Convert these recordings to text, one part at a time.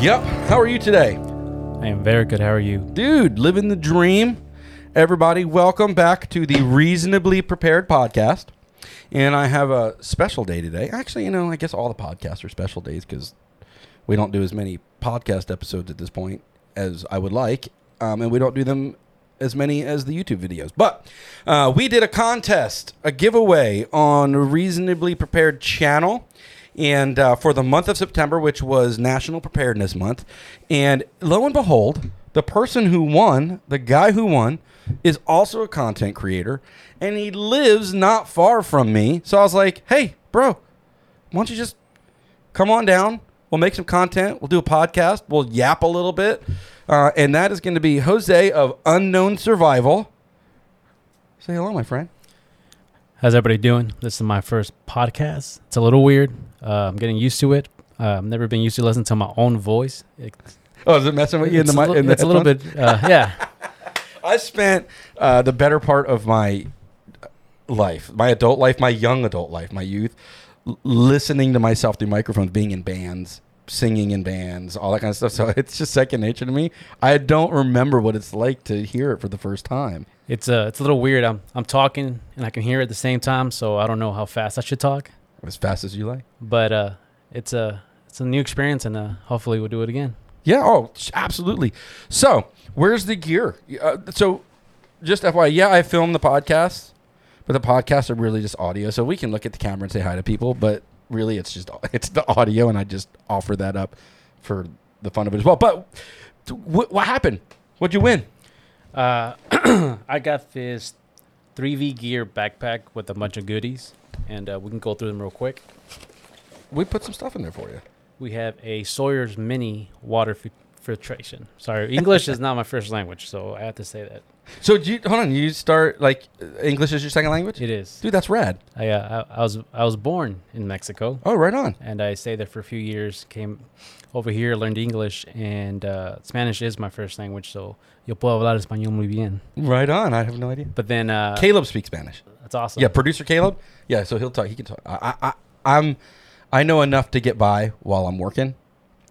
Yep. How are you today? I am very good. How are you? Dude, living the dream. Everybody, welcome back to the Reasonably Prepared podcast. And I have a special day today. Actually, you know, I guess all the podcasts are special days because we don't do as many podcast episodes at this point as I would like. Um, and we don't do them as many as the YouTube videos. But uh, we did a contest, a giveaway on Reasonably Prepared channel. And uh, for the month of September, which was National Preparedness Month. And lo and behold, the person who won, the guy who won, is also a content creator. And he lives not far from me. So I was like, hey, bro, why don't you just come on down? We'll make some content. We'll do a podcast. We'll yap a little bit. Uh, and that is going to be Jose of Unknown Survival. Say hello, my friend. How's everybody doing? This is my first podcast. It's a little weird. Uh, I'm getting used to it. Uh, I've never been used to listening to my own voice. It, Oh, is it messing with you in the mic? li- in it's a little bit, uh, yeah. I spent uh, the better part of my life, my adult life, my young adult life, my youth, l- listening to myself through microphones, being in bands, singing in bands, all that kind of stuff. So it's just second nature to me. I don't remember what it's like to hear it for the first time. It's uh, it's a little weird. I'm I'm talking and I can hear it at the same time, so I don't know how fast I should talk. As fast as you like. But uh, it's a it's a new experience, and uh, hopefully we'll do it again. Yeah. Oh, absolutely. So, where's the gear? Uh, so, just FYI, yeah, I filmed the podcast, but the podcasts are really just audio. So we can look at the camera and say hi to people, but really, it's just it's the audio, and I just offer that up for the fun of it as well. But t- wh- what happened? What'd you win? Uh, I got this 3V gear backpack with a bunch of goodies, and uh, we can go through them real quick. We put some stuff in there for you. We have a Sawyer's Mini water fi- filtration. Sorry, English is not my first language, so I have to say that So, do you, hold on. You start like English is your second language, it is. dude. That's rad. I, uh, I, I was I was born in Mexico, Oh, right on. and I stayed there for a few years. Came over here, learned English, and uh, Spanish is my first language. So yo puedo hablar español muy bien. Right on. I have no idea. But then uh, Caleb speaks Spanish. That's awesome. Yeah, producer Caleb. Yeah, so he'll talk. He can talk. I, I, I'm, I know enough to get by while I'm working,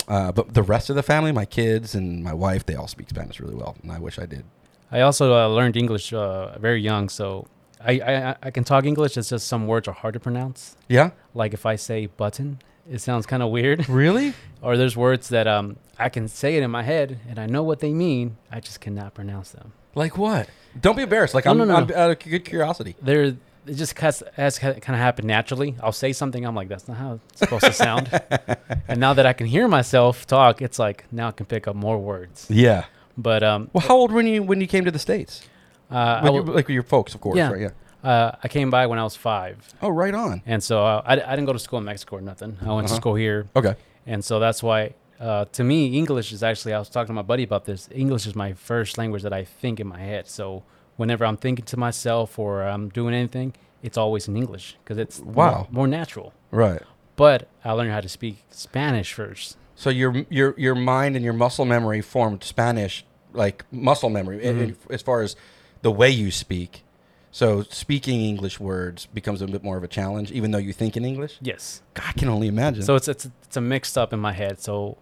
uh, but the rest of the family, my kids and my wife, they all speak Spanish really well, and I wish I did. I also uh, learned English uh, very young, so I, I I can talk English. It's just some words are hard to pronounce. Yeah, Like if I say button, it sounds kind of weird. really? or there's words that um I can say it in my head and I know what they mean. I just cannot pronounce them. Like what? Don't be embarrassed. Like No, I'm, no, no. I'm out of good curiosity. There, it just has, has kind of happened naturally. I'll say something, I'm like, that's not how it's supposed to sound. and now that I can hear myself talk, it's like now I can pick up more words. Yeah. But um, Well, how old were you when you came to the states? uh, I, With w- like your folks, of course. Yeah. Right. Yeah. uh, I came by when I was five, Oh, right on. and so uh, I, I didn't go to school in Mexico or nothing. I went Uh-huh. to school here, Okay. and so that's why. Uh, to me, English is actually. I was talking to my buddy about this. English is my first language that I think in my head. So whenever I'm thinking to myself or I'm doing anything, it's always in English because it's Wow. more, more natural. Right. But I learned how to speak Spanish first. So your your your mind and your muscle memory formed Spanish like muscle memory in- in- as far as the way you speak. So speaking English words becomes a bit more of a challenge, even though you think in English. Yes. God, I can only imagine. So it's it's it's a mixed up in my head. So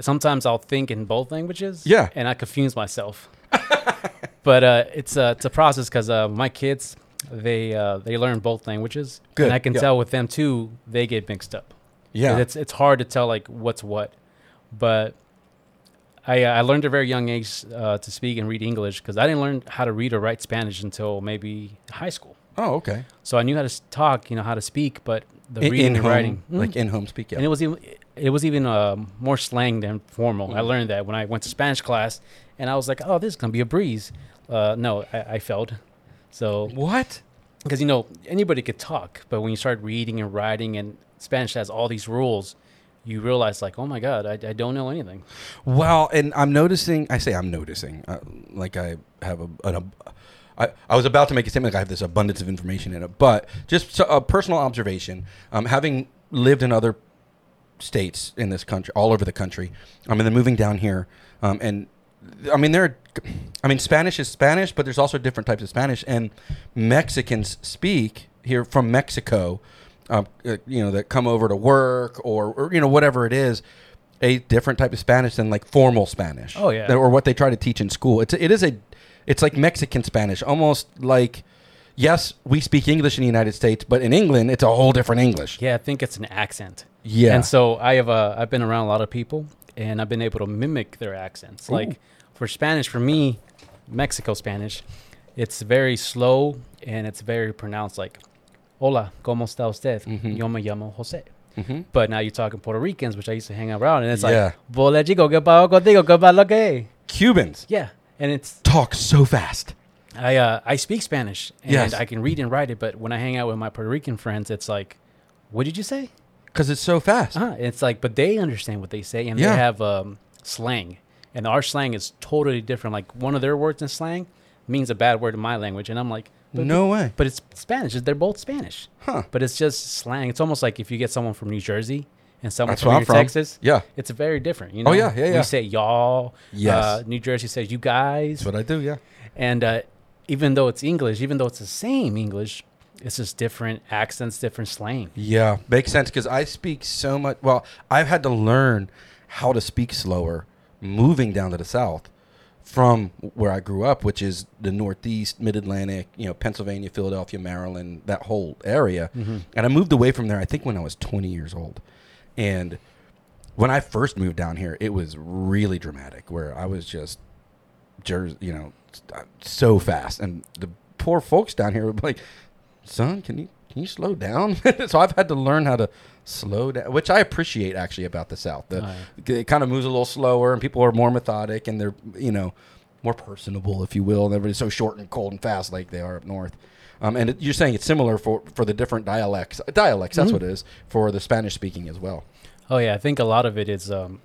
sometimes I'll think in both languages. Yeah. And I confuse myself. but uh, it's a it's a process because uh, my kids they uh, they learn both languages. Good, And I can yeah. tell with them too, they get mixed up. yeah, It's it's hard to tell like what's what, but I uh, I learned at a very young age uh, to speak and read English because I didn't learn how to read or write Spanish until maybe high school. oh, okay. So I knew how to talk, you know, how to speak, but the In, reading in and home, writing, like in home speak. Yeah. and it was even it was even uh, more slang than formal. I Mm. learned that when I went to Spanish class, and I was like, "Oh, this is gonna be a breeze." Uh, no, I, I failed. So what? because you know anybody could talk, but when you start reading and writing, and Spanish has all these rules, you realize like, "Oh my God, I, I don't know anything." Well, and I'm noticing. I say I'm noticing. Uh, like I have a, an, ab- I, I was about to make a statement like I have this abundance of information in it, but just so, a personal observation. Um, having lived in other states in this country, all over the country, I mean, they're moving down here, um, and I mean there. Are, I mean Spanish is Spanish, but there's also different types of Spanish, and Mexicans speak here from Mexico. Um, uh, you know that come over to work or, or you know whatever it is a different type of Spanish than like formal Spanish. Oh, yeah. Or what they try to teach in school. It's it is a it's like Mexican Spanish, almost like yes, we speak English in the United States, but in England it's a whole different English. Yeah, I think it's an accent. Yeah. And so I have uh, I've been around a lot of people, and I've been able to mimic their accents. Ooh. Like for Spanish, for me, Mexico Spanish, it's very slow and it's very pronounced. Like, "Hola, cómo está usted? Mhm. Yo me llamo Jose." hmm But now you're talking Puerto Ricans, which I used to hang around, and it's Yeah. like, "Bola chico, que pago contigo, que pa lo que?" Cubans Yeah, and it's talk so fast. I uh, I speak Spanish and Yes. I can read and write it, but when I hang out with my Puerto Rican friends, it's like, "What did you say?" Because it's so fast. Uh-huh. It's like, but they understand what they say, and Yeah. they have um, slang, and our slang is totally different. Like one of their words in slang means a bad word in my language, and I'm like, no way. but it's Spanish. They're both Spanish, Huh. but it's just slang. It's almost like if you get someone from New Jersey and someone That's from, where I'm from. Texas. Yeah. It's very different. You know? Oh, yeah, yeah, yeah. We say y'all. Yes. Uh, New Jersey says you guys. That's what I do, yeah. And uh, even though it's English, even though it's the same English, it's just different accents, different slang. Yeah, makes sense because I speak so much. Well, I've had to learn how to speak slower moving down to the south from where I grew up, which is the Northeast, Mid Atlantic, you know, Pennsylvania, Philadelphia, Maryland, that whole area. Mm-hmm. And I moved away from there, I think, when I was 20 years old. And when I first moved down here, it was really dramatic where I was just, you know, so fast. And the poor folks down here would be like, son, can you can you slow down? so I've had to learn how to slow down, which I appreciate actually about the South. The, yeah. It kind of moves a little slower, and people are more methodic, and they're you know more personable, if you will. And everybody's so short and cold and fast like they are up north. Um, and it, you're saying it's similar for for the different dialects. Dialects, that's Mhm. what it is for the Spanish speaking as well. Oh yeah, I think a lot of it is um,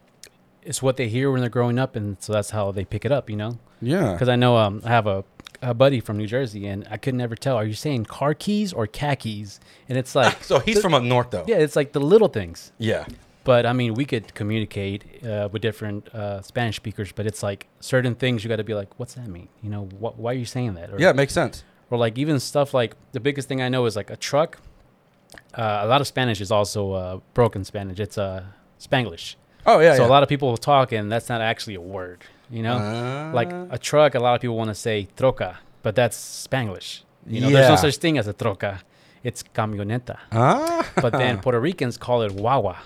it's what they hear when they're growing up, and so that's how they pick it up. You know, Yeah. because I know um, I have a, a buddy from New Jersey, and I could never tell. Are you saying car keys or khakis? And it's like, So he's from up north, though. yeah, it's like the little things. Yeah. But I mean, we could communicate uh, with different uh, Spanish speakers, but it's like certain things you got to be like, what's that mean? You know, wh- why are you saying that? Or, Yeah, it makes sense. or like even stuff like the biggest thing I know is like a truck. Uh, a lot of Spanish is also uh, broken Spanish. It's uh, Spanglish. Oh yeah. so yeah. a lot of people will talk, and that's not actually a word. You know, like Ah. a truck. A lot of people want to say troca, but that's Spanglish. You know, there's no such thing as a troca. It's camioneta. ah. But then Puerto Ricans call it wawa,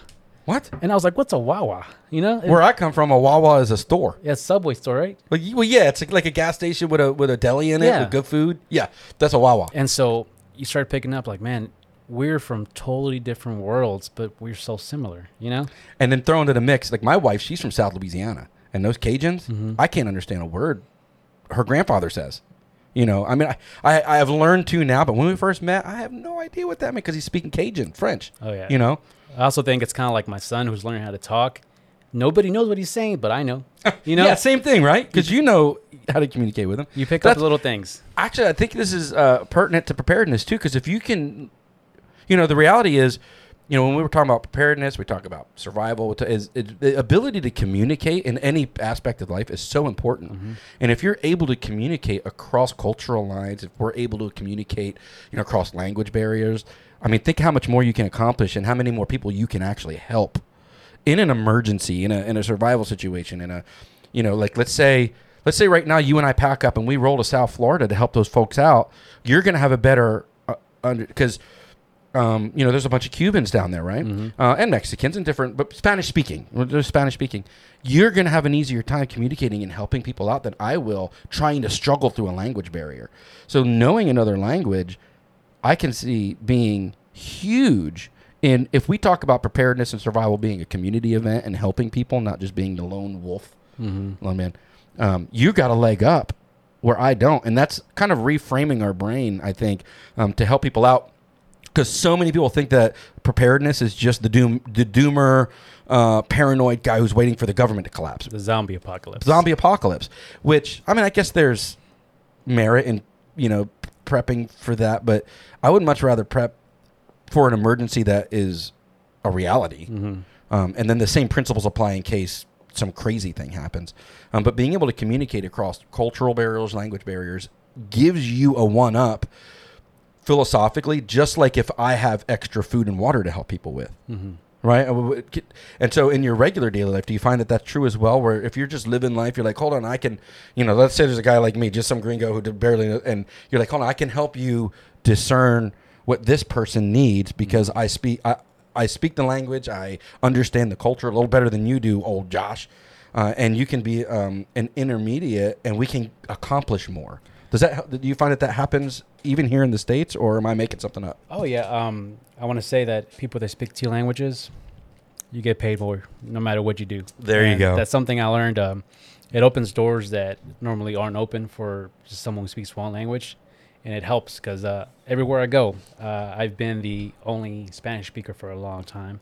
what? and I was like, "What's a wawa?" You know, Where I come from, a Wawa is a store. yeah, Subway store, right? Well, well, yeah, it's like, a gas station with a with a deli in it Yeah. with good food. Yeah, that's a Wawa. And so you start picking up, like, man, we're from totally different worlds, but we're so similar. You know? And then throw into the mix, like my wife, she's from South Louisiana, and those Cajuns, Mhm. I can't understand a word her grandfather says. You know, I mean, I, I I have learned to now, but when we first met, I have no idea what that meant because he's speaking Cajun French. Oh yeah. You know, I also think it's kind of like my son who's learning how to talk. Nobody knows what he's saying, but I know. You know, yeah, same thing, right? Because you know how to communicate with him. you pick That's- up little things. Actually, I think this is uh, pertinent to preparedness too, because if you can, you know, the reality is, you know, when we were talking about preparedness, we talk about survival. Is, is the ability to communicate in any aspect of life is so important. Mm-hmm. And if you're able to communicate across cultural lines, if we're able to communicate, you know, across language barriers, I mean, think how much more you can accomplish and how many more people you can actually help in an emergency, in a in a survival situation, in a, you know, like let's say let's say right now you and I pack up and we roll to South Florida to help those folks out. You're going to have a better uh, under because. Um, you know, there's a bunch of Cubans down there, right? Mhm. Uh, and Mexicans and different, but Spanish speaking. They're Spanish speaking. You're going to have an easier time communicating and helping people out than I will trying to struggle through a language barrier. So knowing another language, I can see being huge. And if we talk about preparedness and survival being a community event and helping people, not just being the lone wolf, Mm-hmm. lone man, um, you got a leg up where I don't, and that's kind of reframing our brain, I think, um, to help people out. Because so many people think that preparedness is just the doom, the doomer, uh, paranoid guy who's waiting for the government to collapse The zombie apocalypse. zombie apocalypse which i mean i guess there's merit in you know prepping for that but i would much rather prep for an emergency that is a reality Mm-hmm. um, and then the same principles apply in case some crazy thing happens um, but being able to communicate across cultural barriers language barriers gives you a one up philosophically just like if i have extra food and water to help people with Mm-hmm. right? And w- w- And so, in your regular daily life, do you find that that's true as well? Where if you're just living life, you're like, hold on, I can, you know, let's say there's a guy like me, just some gringo who did barely, and you're like, hold on, I can help you discern what this person needs because I speak, I, I speak the language, I understand the culture a little better than you do, old Josh, uh, and you can be um, an intermediate, and we can accomplish more. Does that? Do you find that that happens even here in the states, or am I making something up? Oh yeah. Um, I want to say that people that speak two languages, you get paid more no matter what you do. There you go. That's something I learned. Um, it opens doors that normally aren't open for just someone who speaks one language, and it helps because uh, everywhere I go, uh, I've been the only Spanish speaker for a long time.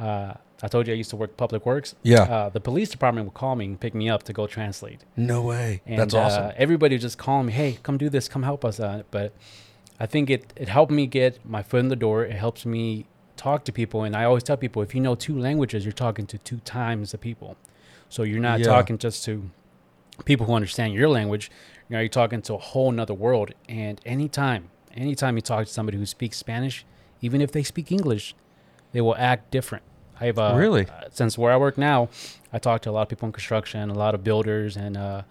Uh, I told you I used to work public works. Yeah. Uh, the police department would call me and pick me up to go translate. No way. And, That's awesome. Uh, everybody would just calling me, "Hey, come do this, come help us." Uh, but I think it it helped me get my foot in the door. It helps me talk to people, and I always tell people, if you know two languages, you're talking to two times the people. So you're not Yeah. talking just to people who understand your language. You know, you're talking to a whole nother world. And anytime, anytime you talk to somebody who speaks Spanish, even if they speak English, they will act different. I've uh, Really? uh, since where I work now, I talk to a lot of people in construction, a lot of builders and uh,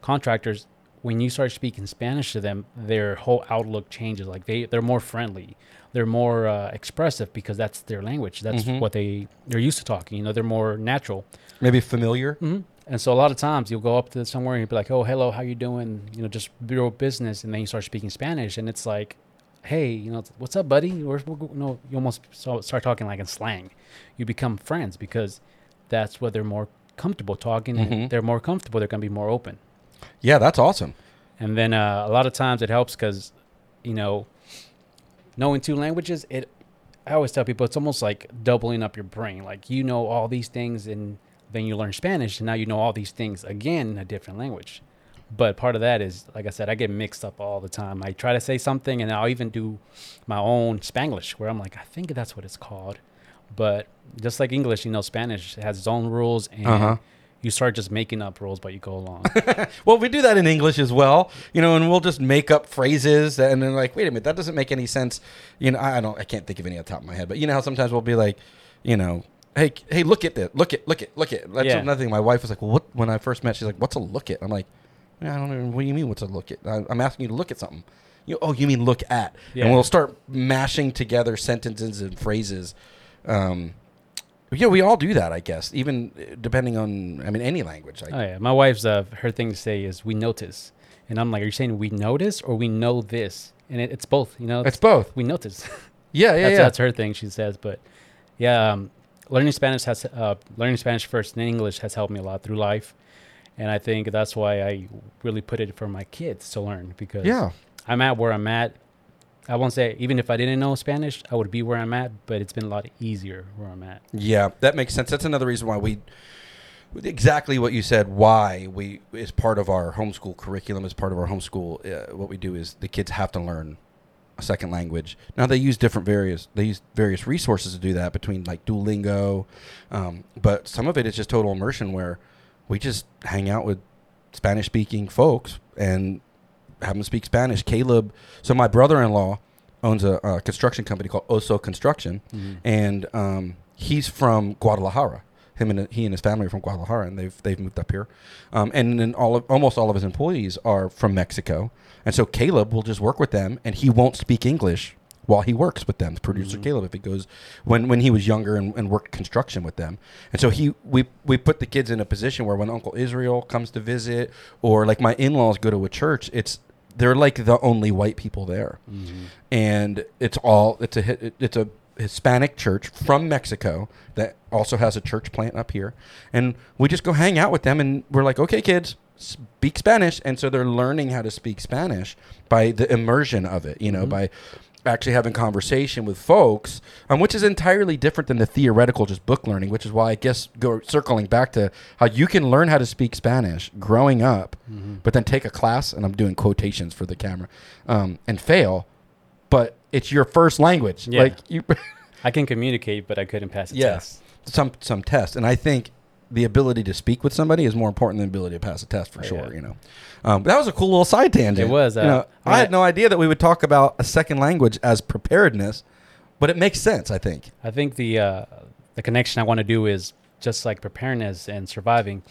contractors. When you start speaking Spanish to them, their whole outlook changes. Like they, they're more friendly, they're more uh, expressive because that's their language. That's Mhm. what they they're used to talking. You know, they're more natural. Maybe familiar. hmm And so a lot of times you'll go up to somewhere and you'll be like, "Oh, hello, how you doing?" You know, just bureau business, and then you start speaking Spanish, and it's like, "Hey, you know, what's up, buddy?" Or you know, you almost start talking like in slang. You become friends because that's what they're more comfortable talking. Mhm. And they're more comfortable. They're gonna be more open. Yeah, that's awesome. And then uh, a lot of times it helps because, you know, knowing two languages, it. I always tell people it's almost like doubling up your brain. Like you know all these things, and then you learn Spanish, and now you know all these things again in a different language. But part of that is, like I said, I get mixed up all the time. I try to say something, and I'll even do my own Spanglish, where I'm like, I think that's what it's called. But just like English, you know, Spanish has its own rules, and Uh-huh. you start just making up rules, but you go along. Well, we do that in English as well, you know, and we'll just make up phrases and then like, wait a minute, that doesn't make any sense. You know, I don't, I can't think of any on top of my head, but you know how sometimes we'll be like, you know, hey, hey, look at this, look at, look at, look at. That's Yeah. another thing. My wife was like, well, what? When I first met, she's like, what's a look at? I'm like, "Yeah, I don't know. What do you mean? What's a look at? I- I'm asking you to look at something. You, oh, you mean look at? Yeah. And we'll start mashing together sentences and phrases. Um, yeah, we all do that, I guess. Even uh, depending on, I mean, any language. Like, Oh yeah, my wife's uh, her thing to say is "we notice," and I'm like, "Are you saying we notice or we know this?" And it, it's both, you know. it's both. we notice. Yeah, yeah, that's, yeah. that's her thing. She says, but yeah, um, learning Spanish has uh, learning Spanish first and English has helped me a lot through life, and I think that's why I really put it for my kids to learn because yeah. I'm at where I'm at. I won't say even if I didn't know Spanish, I would be where I'm at, but it's been a lot easier where I'm at. Yeah, that makes sense. That's another reason why we exactly what you said. Why we is part of our homeschool curriculum. Is part of our homeschool. Uh, what we do is the kids have to learn a second language. Now they use different various they use various resources to do that between like Duolingo, um, but some of it is just total immersion where we just hang out with Spanish speaking folks and have them speak Spanish. Caleb, so my brother in law owns a, a construction company called Oso Construction and um, he's from Guadalajara. Him and he and his family are from Guadalajara, and they've they've moved up here. Um, and then all of almost all of his employees are from Mexico, and so Caleb will just work with them, and he won't speak English while he works with them. The producer Mhm. Caleb, if he goes when when he was younger and, and worked construction with them, and so he we we put the kids in a position where when Uncle Israel comes to visit, or like my in laws go to a church, it's they're like the only white people there Mm-hmm. and it's all it's a it's a Hispanic church from Mexico that also has a church plant up here, and we just go hang out with them, and we're like, okay, kids, speak Spanish, and so they're learning how to speak Spanish by the immersion of it, you know, Mhm. by actually having conversation with folks, um, which is entirely different than the theoretical just book learning, which is why I guess go circling back to how you can learn how to speak Spanish growing up Mm-hmm. but then take a class, and I'm doing quotations for the camera, um, and fail, but it's your first language. Yeah. Like you, I can communicate, but I couldn't pass a Yeah. test. some some test, and I think the ability to speak with somebody is more important than the ability to pass a test for sure. You know, um, but that was a cool little side tangent. It was, You uh, know, I I- had no idea that we would talk about a second language as preparedness, but it makes sense. I think. I think the uh, the connection I want to do is just like preparedness and surviving.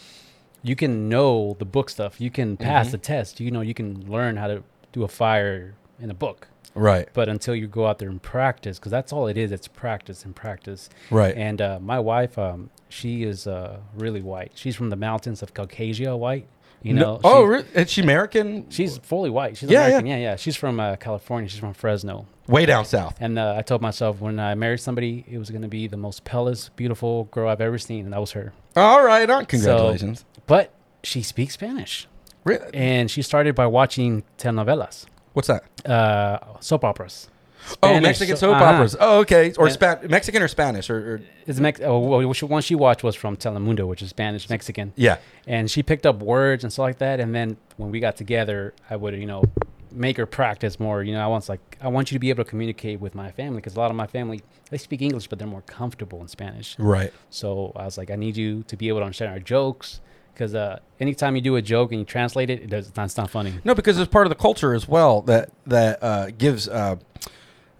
You can know the book stuff. You can pass Mhm. the test. You know, you can learn how to do a fire in a book. Right. But until you go out there and practice, because that's all it is, it's practice and practice. Right. And uh, my wife, um, she is uh, really white. She's from the mountains of Caucasia, white. You No- know, oh, she- re- is she American? she's fully white. She's Yeah, yeah. American. Yeah, yeah. She's from uh, California. She's from Fresno. way down south. And uh, I told myself when I married somebody, it was going to be the most pellest, beautiful girl I've ever seen, and that was her. All right, on. Congratulations. But she speaks Spanish, Re- and she started by watching telenovelas, What's that? uh, soap operas. Oh, Mexican soap uh-huh. operas. Oh, okay. Or Yeah. Spa- Mexican or Spanish or, or It's Mex- oh, well, one she watched was from Telemundo, which is Spanish Mexican, yeah. and she picked up words and stuff like that. And then when we got together, I would you know make her practice more. You know, I want like I want you to be able to communicate with my family because a lot of my family they speak English, but they're more comfortable in Spanish. Right. So I was like, I need you to be able to understand our jokes because uh, anytime you do a joke and you translate it, it does, it's, not, it's not funny. No, because it's part of the culture as well that that uh, gives uh,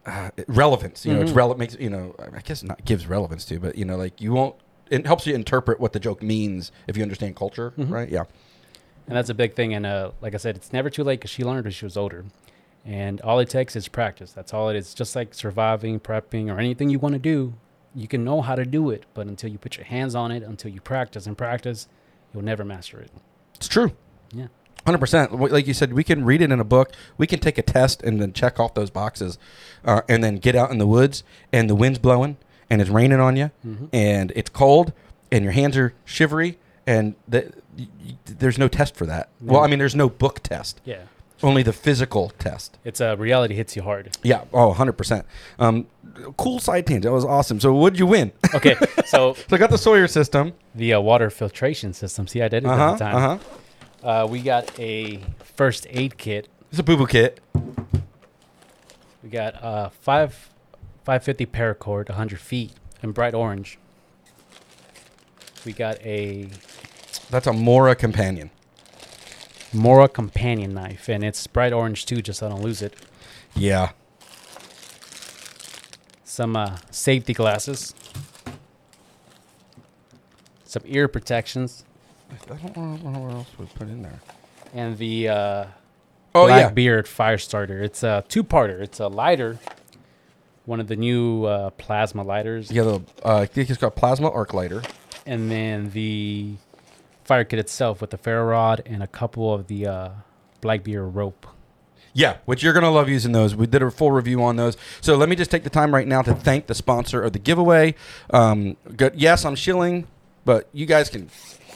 uh, relevance. You know, it's Mhm. relevant makes you know. I guess not gives relevance to, but you know, like you won't. It helps you interpret what the joke means if you understand culture, Mhm. right? Yeah. And that's a big thing. And uh, like I said, it's never too late because she learned when she was older. And all it takes is practice. That's all it is. Just like surviving, prepping, or anything you want to do, you can know how to do it. But until you put your hands on it, until you practice and practice, you'll never master it. It's true. Yeah. Hundred percent. Like you said, we can read it in a book. We can take a test and then check off those boxes, uh, and then get out in the woods and the wind's blowing and it's raining on you Mhm. and it's cold and your hands are shivery and the, y- y- there's no test for that. Well, I mean, there's no book test. Yeah. Only the physical test. It's uh, reality hits you hard. Yeah. Oh, 100%. Um, cool side tangent. That was awesome. So, what did you win? Okay. so so, I got the Sawyer system. the uh, water filtration system. See, I did it Uh huh. that time. Uh huh. Uh, we got a first aid kit. It's a boo boo kit. We got uh, five, 550 paracord, 100 feet, in bright orange. We got a That's a Mora companion. Mora companion knife, and it's bright orange too, just so I don't lose it. Yeah. Some uh, safety glasses. Some ear protections, I don't know what else we put in there. and the uh, Oh, yeah. Blackbeard fire starter. It's a two-parter. It's a lighter, one of the new uh, plasma lighters, Yeah, the, uh, I think it's got plasma arc lighter. and then the fire kit itself with the ferro rod and a couple of the uh, Blackbeard rope. Yeah, which you're gonna love using those. We did a full review on those. So let me just take the time right now to thank the sponsor of the giveaway. Um, good. Yes, I'm shilling, but you guys can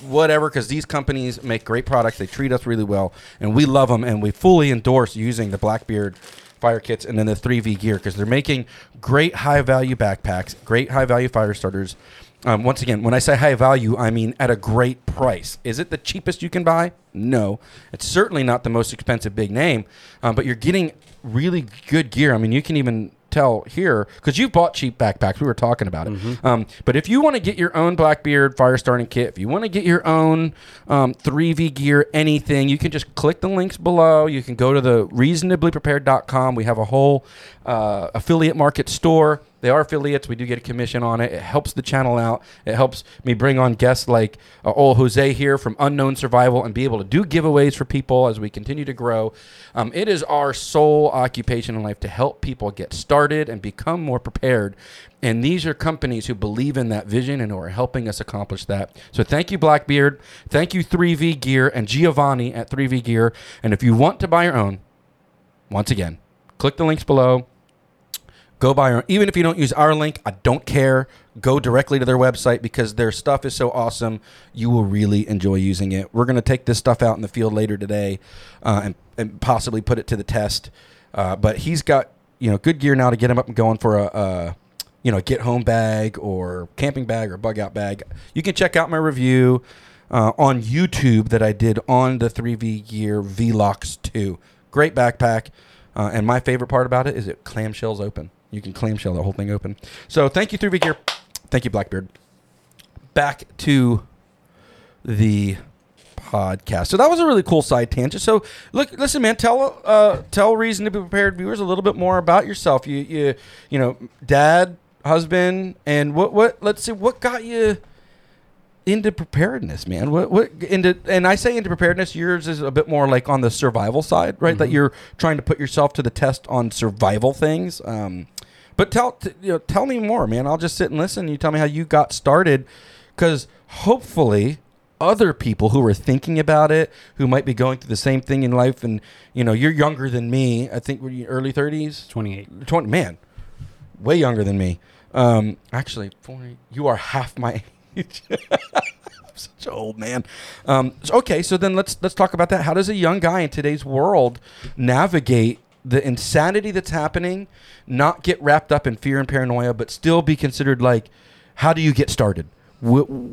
whatever because these companies make great products. They treat us really well, and we love them, and we fully endorse using the Blackbeard fire kits and then the 3V gear because they're making great high value backpacks, great high value fire starters. Um, once again, when I say high value, I mean at a great price. Is it the cheapest you can buy? No. It's certainly not the most expensive big name, um, but you're getting really good gear. I mean, you can even tell here because you've bought cheap backpacks. We were talking about it. Um, but if you want to get your own Blackbeard fire starting kit, if you want to get your own um, 3V gear, anything, you can just click the links below. You can go to the reasonablyprepared.com. We have a whole uh, affiliate market store. They are affiliates. We do get a commission on it. It helps the channel out. It helps me bring on guests like uh, old Jose here from Unknown Survival and be able to do giveaways for people as we continue to grow. Um, it is our sole occupation in life to help people get started and become more prepared. And these are companies who believe in that vision and who are helping us accomplish that. So thank you, Blackbeard. Thank you, 3V Gear and Giovanni at 3V Gear. And if you want to buy your own, once again, click the links below. Go buy even if you don't use our link, I don't care. Go directly to their website because their stuff is so awesome. You will really enjoy using it. We're gonna take this stuff out in the field later today, uh, and and possibly put it to the test. Uh, but he's got you know good gear now to get him up and going for a. a you know, get home bag or camping bag or bug out bag. You can check out my review uh, on YouTube that I did on the 3V Gear Velox 2. Great backpack. Uh, and my favorite part about it is it clamshells open. You can clamshell the whole thing open. So thank you, 3V Gear. Thank you, Blackbeard. Back to the podcast. So that was a really cool side tangent. So look, listen, man, tell uh, tell Reasonably Prepared viewers a little bit more about yourself. You you you know, dad, husband, and what what let's see what got you into preparedness, man. What what into and I say into preparedness. Yours is a bit more like on the survival side, right? That Mhm. you're trying to put yourself to the test on survival things. Um, but tell t- you know tell me more, man. I'll just sit and listen. You tell me how you got started, because hopefully other people who are thinking about it, who might be going through the same thing in life, and you know you're younger than me. I think we're early thirties. 28. 20 man way younger than me um actually 40 you are half my age I'm such an old man um so- okay so then let's let's talk about that how does a young guy in today's world navigate the insanity that's happening not get wrapped up in fear and paranoia but still be considered like how do you get started Wh-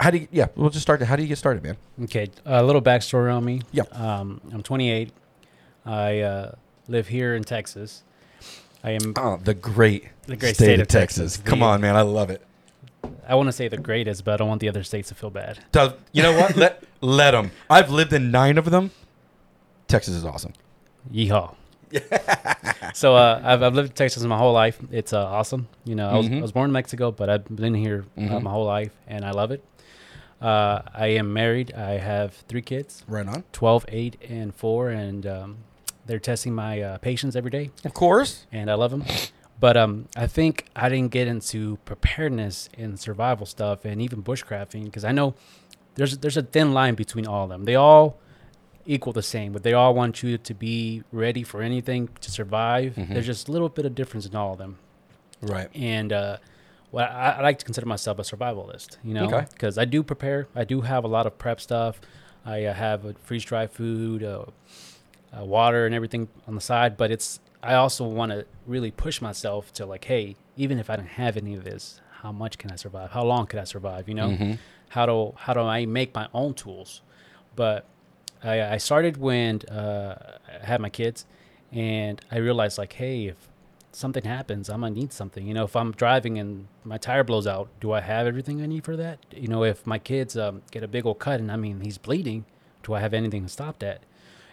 how do you yeah we'll just start how do you get started man Okay, a little backstory on me. Yeah. Um, I'm 28. I uh, live here in Texas. I am. oh the great The great state of Texas. come The- on man i love it I want to say the greatest, but I don't want the other states to feel bad. Does, you know what? let let them. I've lived in nine of them. Texas is awesome. Yeehaw. so uh, I've, I've lived in Texas my whole life. It's uh, awesome. You know, I was, Mhm. I was born in Mexico, but I've been here uh, Mhm. my whole life, and I love it. Uh, I am married. I have three kids, Right on. 12, 8, and 4, and um, they're testing my uh, patience every day, Of course. and I love them. But um, I think I didn't get into preparedness and survival stuff and even bushcrafting because I know there's there's a thin line between all of them. They all equal the same, but they all want you to be ready for anything to survive. Mhm. There's just a little bit of difference in all of them. Right. And uh, well, I, I like to consider myself a survivalist, you know, Okay. because I do prepare. I do have a lot of prep stuff. I uh, have freeze dried food, uh, uh, water, and everything on the side. But it's I also want to really push myself to like, hey, even if I didn't have any of this, how much can I survive? How long could I survive? You know, Mhm. how do how do I make my own tools? But I, I started when uh, I had my kids, and I realized like, hey, if something happens, I'm gonna need something. You know, if I'm driving and my tire blows out, do I have everything I need for that? You know, if my kids um, get a big old cut and I mean he's bleeding, do I have anything to stop that?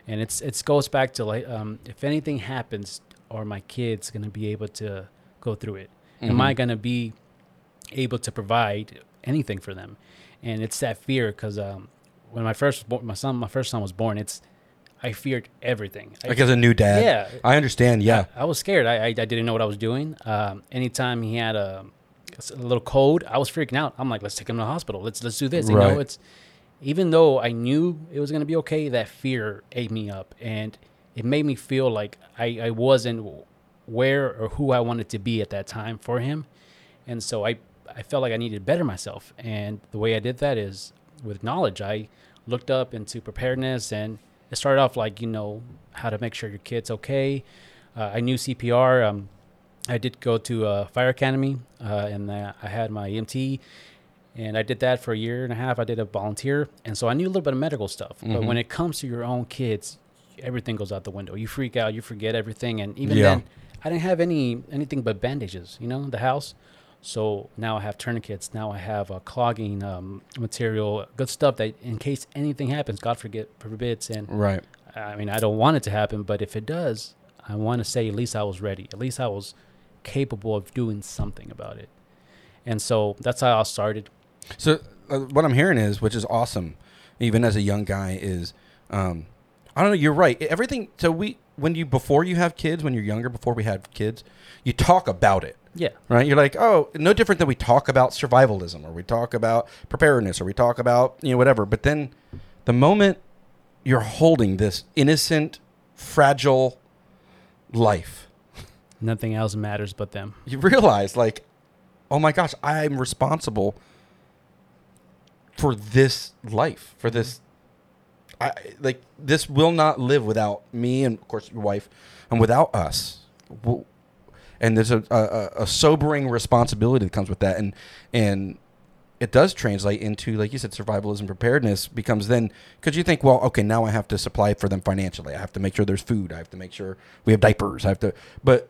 And it's it goes back to like, um, if anything happens, are my kids gonna be able to go through it? Am I Mhm. gonna be able to provide anything for them? And it's that fear because um, when my first bo- my son my first son was born, it's I feared everything. I, Like as a new dad. yeah, I understand. Yeah. I, I was scared. I, I I didn't know what I was doing. Um, anytime he had a, a little cold, I was freaking out. I'm like, let's take him to the hospital. Let's let's do this. You Right. know, it's even though I knew it was gonna be okay, that fear ate me up, and it made me feel like I, I wasn't where or who I wanted to be at that time for him, and so I I felt like I needed to better myself, and the way I did that is with knowledge. I looked up into preparedness, and it started off like you know how to make sure your kid's okay. Uh, I knew CPR. Um, I did go to a fire academy, uh, and I had my EMT, and I did that for a year and a half. I did a volunteer, and so I knew a little bit of medical stuff. But Mhm. when it comes to your own kids, everything goes out the window. You freak out, you forget everything, and even Yeah. then, I didn't have any anything but bandages, you know, the house. So now I have tourniquets. Now I have a clogging um, material, good stuff that in case anything happens, God forget forbids, and Right. I mean, I don't want it to happen, but if it does, I want to say at least I was ready. At least I was capable of doing something about it. And so that's how I started. So uh, what I'm hearing is, which is awesome, even as a young guy, is um, I don't know. You're right. Everything. So we when you before you have kids, when you're younger, before we had kids, you talk about it. Yeah. Right? You're like, oh, no different than we talk about survivalism or we talk about preparedness or we talk about, you know, whatever. But then the moment you're holding this innocent, fragile life, Nothing else matters but them. you realize, like, oh my gosh, I'm responsible for this life, for this. I like this will not live without me and of course your wife, and without us. And there's a, a, a sobering responsibility that comes with that, and and it does translate into like you said, survivalism, preparedness becomes then because you think, well, okay, now I have to supply for them financially. I have to make sure there's food. I have to make sure we have diapers. I have to, but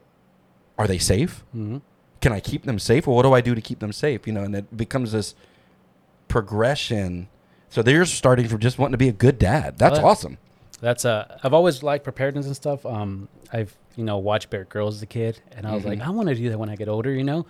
are they safe? hmm can I keep them safe? Well, what do I do to keep them safe? You know, and it becomes this progression. So they're starting from just wanting to be a good dad. That's Well, awesome. That's uh, I've always liked preparedness and stuff. Um, I've you know, watch Bear Grylls as a kid, and I was like, Mhm. I want to do that when I get older, you know.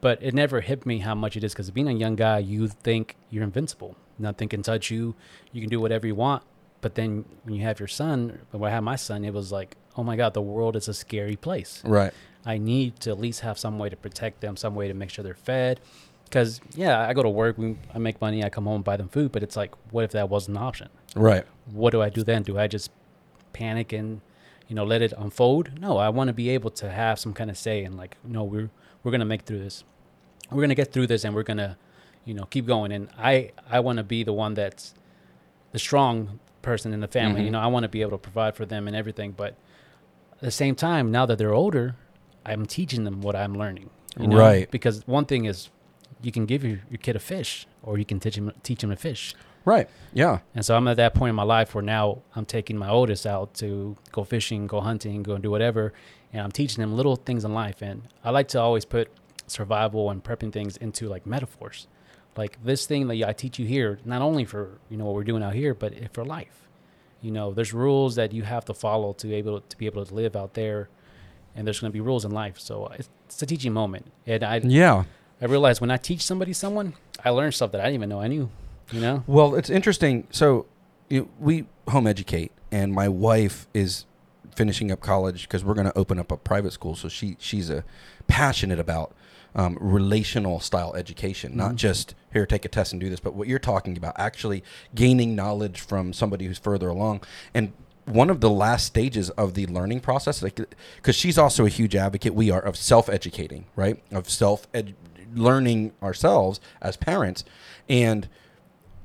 But it never hit me how much it is because being a young guy, you think you're invincible. Nothing can touch you. You can do whatever you want. But then when you have your son, when I had my son, it was like, oh my God, the world is a scary place. Right. I need to at least have some way to protect them, some way to make sure they're fed. Because yeah, I go to work, we, I make money, I come home, buy them food. But it's like, what if that wasn't an option? Right. What do I do then? Do I just panic and you know let it unfold? No, I want to be able to have some kind of say and like, no, we're we're gonna make through this. We're gonna get through this, and we're gonna, you know, keep going. And I I want to be the one that's the strong person in the family. Mhm. You know, I want to be able to provide for them and everything. But at the same time, now that they're older, I'm teaching them what I'm learning. You know? Right. Because one thing is, you can give your, your kid a fish, or you can teach him teach him to fish. Right. Yeah. And so I'm at that point in my life where now I'm taking my oldest out to go fishing, go hunting, go and do whatever, and I'm teaching him little things in life. And I like to always put survival and prepping things into like metaphors, like this thing that I teach you here, not only for you know what we're doing out here, but for life. You know, there's rules that you have to follow to be able to be able to live out there, and there's going to be rules in life. So uh, it's, it's a teaching moment, and I Yeah. I realized when I teach somebody someone, I learn stuff that I didn't even know I knew. You know. Well, it's interesting. So you we home educate, and my wife is finishing up college because we're going to open up a private school. So she she's a passionate about um, relational style education, not Mhm. just here take a test and do this, but what you're talking about, actually gaining knowledge from somebody who's further along. And one of the last stages of the learning process, like because she's also a huge advocate, we are of self educating, right? Of self learning ourselves as parents, and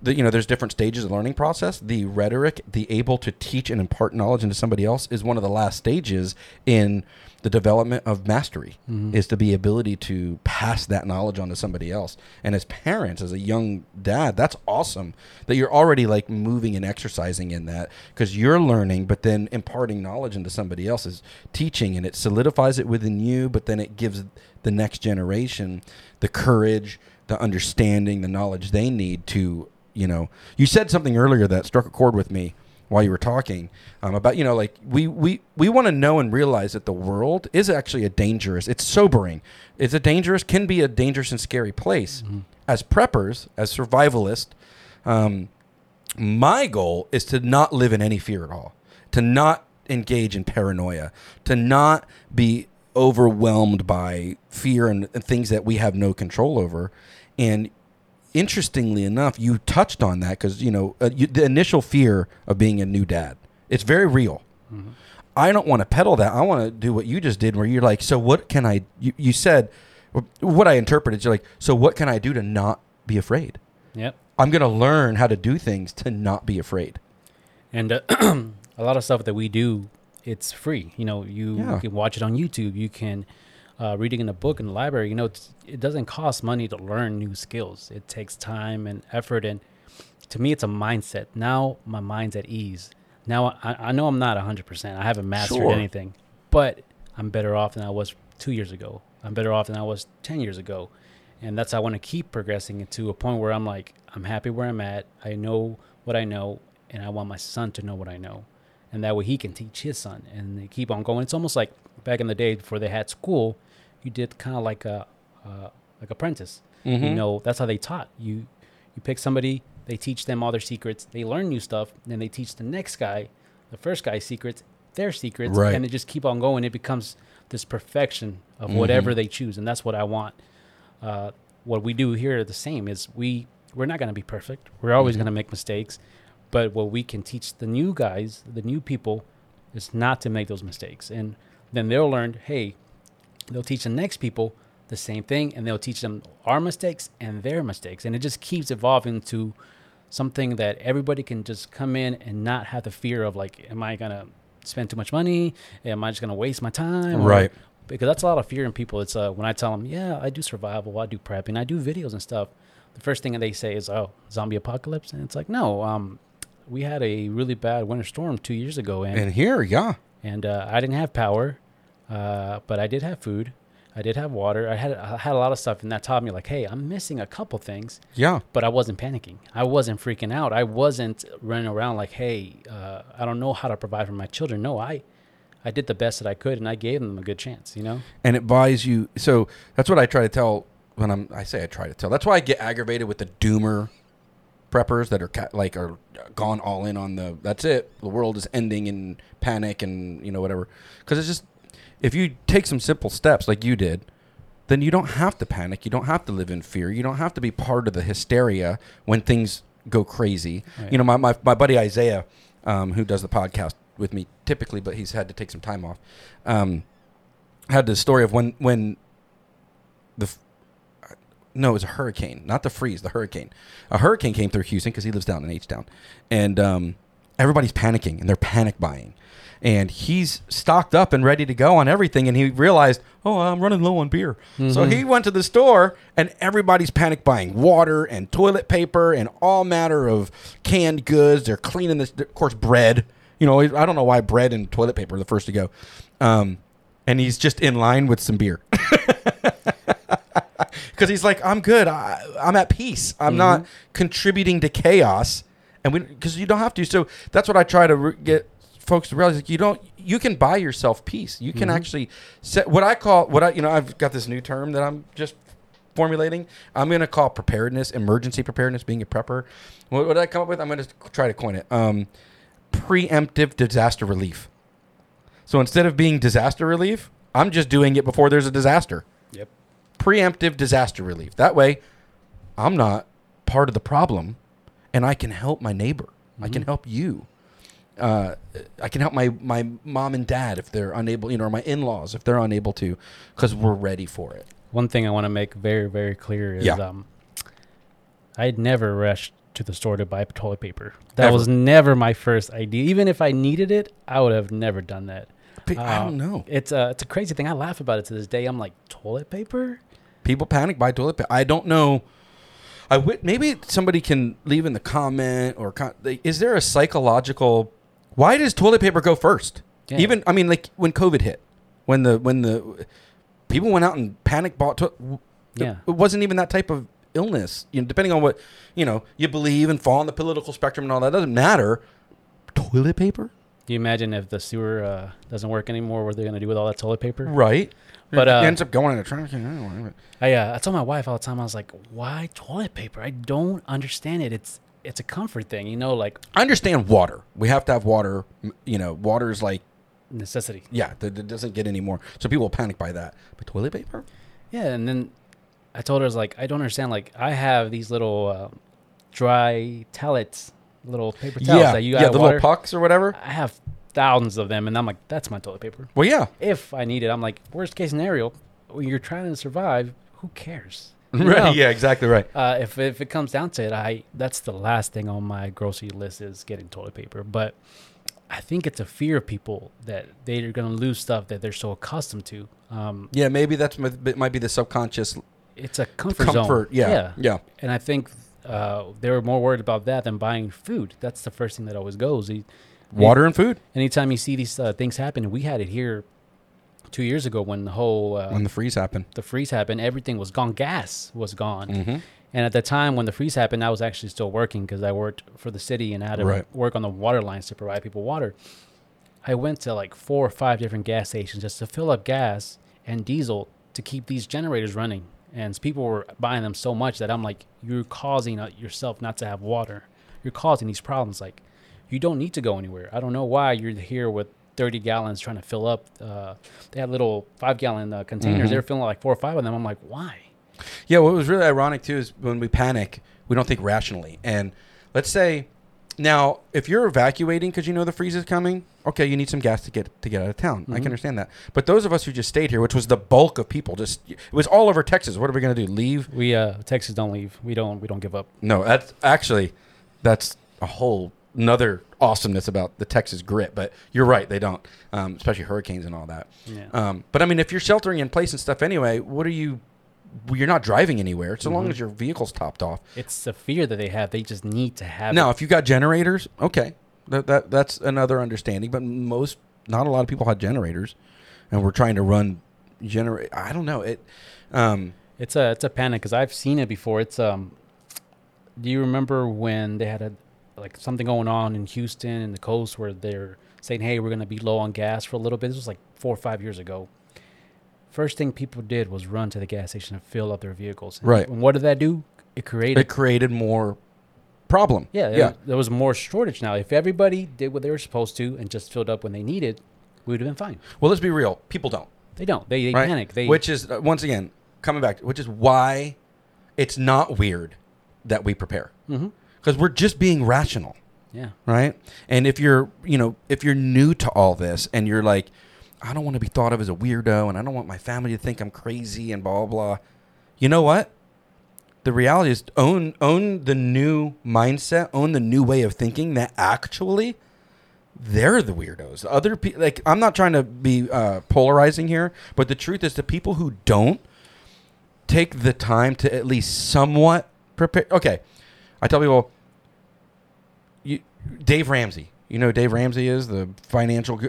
the, you know there's different stages of learning process the rhetoric the able to teach and impart knowledge into somebody else is one of the last stages in the development of mastery Mhm. is to be ability to pass that knowledge on to somebody else and as parents as a young dad that's awesome that you're already like moving and exercising in that because you're learning but then imparting knowledge into somebody else is teaching and it solidifies it within you but then it gives the next generation the courage the understanding the knowledge they need to you know you said something earlier that struck a chord with me while you were talking um, about you know like we we we want to know and realize that the world is actually a dangerous it's sobering. It's a dangerous can be a dangerous and scary place. Mhm. as preppers as survivalists um, my goal is to not live in any fear at all to not engage in paranoia to not be overwhelmed by fear and, and things that we have no control over. And interestingly enough you touched on that because you know uh, you, the initial fear of being a new dad it's very real Mhm. i don't want to peddle that i want to do what you just did where you're like so what can i you, you said what i interpreted you're like so what can i do to not be afraid Yep. i'm going to learn how to do things to not be afraid And uh, a lot of stuff that we do, it's free. You know, you Yeah. can watch it on YouTube. You can uh, read it in a book in the library. You know, it's, it doesn't cost money to learn new skills. It takes time and effort. And to me, it's a mindset. Now my mind's at ease. Now I, I know I'm not 100%. I haven't mastered Sure. anything, but I'm better off than I was two years ago. I'm better off than I was 10 years ago. And that's, how I want to keep progressing to a point where I'm like, I'm happy where I'm at. I know what I know, and I want my son to know what I know. And that way he can teach his son and they keep on going. It's almost like back in the day before they had school, you did kind of like a, uh, like apprentice. You Mhm. know, that's how they taught. You you pick somebody, they teach them all their secrets, they learn new stuff, and then they teach the next guy, the first guy's secrets, their secrets, Right. and they just keep on going. It becomes this perfection of Mhm. whatever they choose, and that's what I want. Uh, what we do here the same is we we're not going to be perfect. We're always Mhm. going to make mistakes, but what we can teach the new guys, the new people, is not to make those mistakes, and then they'll learn. Hey, they'll teach the next people the same thing and they'll teach them our mistakes and their mistakes. And it just keeps evolving to something that everybody can just come in and not have the fear of like am i going to spend too much money? Am i just going to waste my time? Or- right. Because that's a lot of fear in people. It's uh when i tell them yeah i do survival i do prepping i do videos and stuff the first thing that they say is oh zombie apocalypse? And it's like no um we had a really bad winter storm two years ago and and here yeah. and uh, I didn't have power, uh, but I did have food. I did have water. I had I had a lot of stuff, and that taught me like, hey, I'm missing a couple things, yeah but I wasn't panicking. I wasn't freaking out. I wasn't running around like, hey, uh, I don't know how to provide for my children. No, I I did the best that I could, and I gave them a good chance. You know. and it buys you. So that's what I try to tell when I'm. I say I try to tell. That's why I get aggravated with the doomer preppers that are ca- like are gone all in on the. That's it. The world is ending in panic and you know whatever. Because it's just if you take some simple steps like you did, then you don't have to panic. You don't have to live in fear. You don't have to be part of the hysteria when things go crazy. Right. You know, my my, my buddy Isaiah, um, who does the podcast with me typically, but he's had to take some time off. Um, had the story of when when the no, it was a hurricane, not the freeze, the hurricane. A hurricane came through Houston because he lives down in H Town, and um, everybody's panicking and they're panic buying. And he's stocked up and ready to go on everything, and he realized, oh, I'm running low on beer. So he went to the store, and everybody's panic buying water and toilet paper and all matter of canned goods. They're cleaning this, of course, bread. You know, I don't know why bread and toilet paper are the first to go. Um, and he's just in line with some beer. because he's like, I'm good. I, I'm at peace. I'm not contributing to chaos, and we because you don't have to. So that's what I try to re- get folks to realize. Like, you don't. You can buy yourself peace. You can actually set what I call what I you know I've got this new term that I'm just formulating. I'm going to call preparedness, emergency preparedness, being a prepper. What, what did I come up with? I'm going to try to coin it. Um, preemptive disaster relief. So instead of being disaster relief, I'm just doing it before there's a disaster Yep. preemptive disaster relief. That way, I'm not part of the problem, and I can help my neighbor. I can help you. Uh, I can help my my mom and dad if they're unable, you know, or my in laws if they're unable to, because we're ready for it. One thing I want to make very, very clear is Yeah. um, I'd never rushed to the store to buy toilet paper. That Ever. was never my first idea. Even if I needed it, I would have never done that. But I Uh, don't know. It's a it's a crazy thing. I laugh about it to this day. I'm like toilet paper. People panic buy toilet paper. I don't know. I w- maybe somebody can leave in the comment or con- is there a psychological? Why does toilet paper go first? Yeah. Even I mean, like when COVID hit, when the when the people went out and panic bought. To- Yeah. it wasn't even that type of illness. You know, depending on what you know you believe and fall on the political spectrum and all that doesn't matter. Toilet paper, Do you imagine if the sewer uh, doesn't work anymore? What are they're gonna do with all that toilet paper? right? But, it uh, ends up going in a trash can. anyway. I uh, I told my wife all the time. I was like, why toilet paper? I don't understand it. It's it's a comfort thing, you know, like I understand water. We have to have water. You know, water is like necessity. yeah, it doesn't get any more. So people panic buy that. But toilet paper? Yeah, and then I told her, I was like, I don't understand. Like, I have these little uh, dry towelettes, little paper towels yeah, that you yeah, add the water. little pucks or whatever. I have thousands of them, and I'm like, that's my toilet paper. Well, yeah, If I need it, I'm like, worst case scenario, when you're trying to survive, who cares? You right. know? Yeah, exactly right. Uh, if if it comes down to it, I that's the last thing on my grocery list is getting toilet paper. But I think it's a fear of people that they're gonna lose stuff that they're so accustomed to. Um, Yeah, maybe that's m- it might be the subconscious it's a comfort, comfort. zone. Yeah, yeah, And I think uh, they were more worried about that than buying food. That's the first thing that always goes. You- Water and food anytime you see these uh, things happen, we had it here two years ago when the whole uh, when the freeze happened. the freeze happened. Everything was gone. Gas was gone. Mm-hmm. And at the time when the freeze happened, I was actually still working because I worked for the city and I had to Right. work on the water lines to provide people water. I went to like four or five different gas stations just to fill up gas and diesel to keep these generators running. And people were buying them so much that I'm like, you're causing uh, yourself not to have water. You're causing these problems. Like, you don't need to go anywhere. I don't know why you're here with 30 gallons trying to fill up. Uh, they had little five gallon uh, containers. Mm-hmm. They were filling like four or five of them. I'm like, why? Yeah, what was really ironic too is when we panic, we don't think rationally. And let's say now, if you're evacuating because you know the freeze is coming, okay, you need some gas to get to get out of town. I Mhm. can understand that. But those of us who just stayed here, which was the bulk of people, just it was all over Texas. What are we going to do? Leave? We uh Texas don't leave. We don't we don't give up. No, that's actually that's a whole another awesomeness about the Texas grit. But you're right, they don't, um, especially hurricanes and all that. Yeah. Um, but I mean, if you're sheltering in place and stuff anyway, what are you? You're not driving anywhere so long Mhm. as your vehicle's topped off. it's the fear that they have. They just need to have Now, it. if you've got generators, okay, that, that that's another understanding. But most, not a lot of people had generators, and we're trying to run generate. I don't know it. Um, It's a it's a panic because I've seen it before. It's um. Do you remember when they had a like something going on in Houston and the coast where they're saying, "Hey, we're going to be low on gas for a little bit." This was like four or five years ago. First thing people did was run to the gas station and fill up their vehicles. And- Right. And what did that do? It created It created more problem. yeah, yeah. There was more shortage now. If everybody did what they were supposed to and just filled up when they needed, we would have been fine. Well, let's be real. People don't. They don't. They, they right? panic. They which is uh, once again coming back, which is why it's not weird that we prepare Mhm. Because we're just being rational. yeah. right? And if you're, you know, if you're new to all this and you're like, I don't want to be thought of as a weirdo and I don't want my family to think I'm crazy and blah blah. blah. You know what? The reality is own own the new mindset, own the new way of thinking that actually they're the weirdos. Other people like I'm not trying to be uh, polarizing here, but the truth is the people who don't take the time to at least somewhat prepare. Okay, I tell people you, Dave Ramsey. You know who Dave Ramsey is the financial.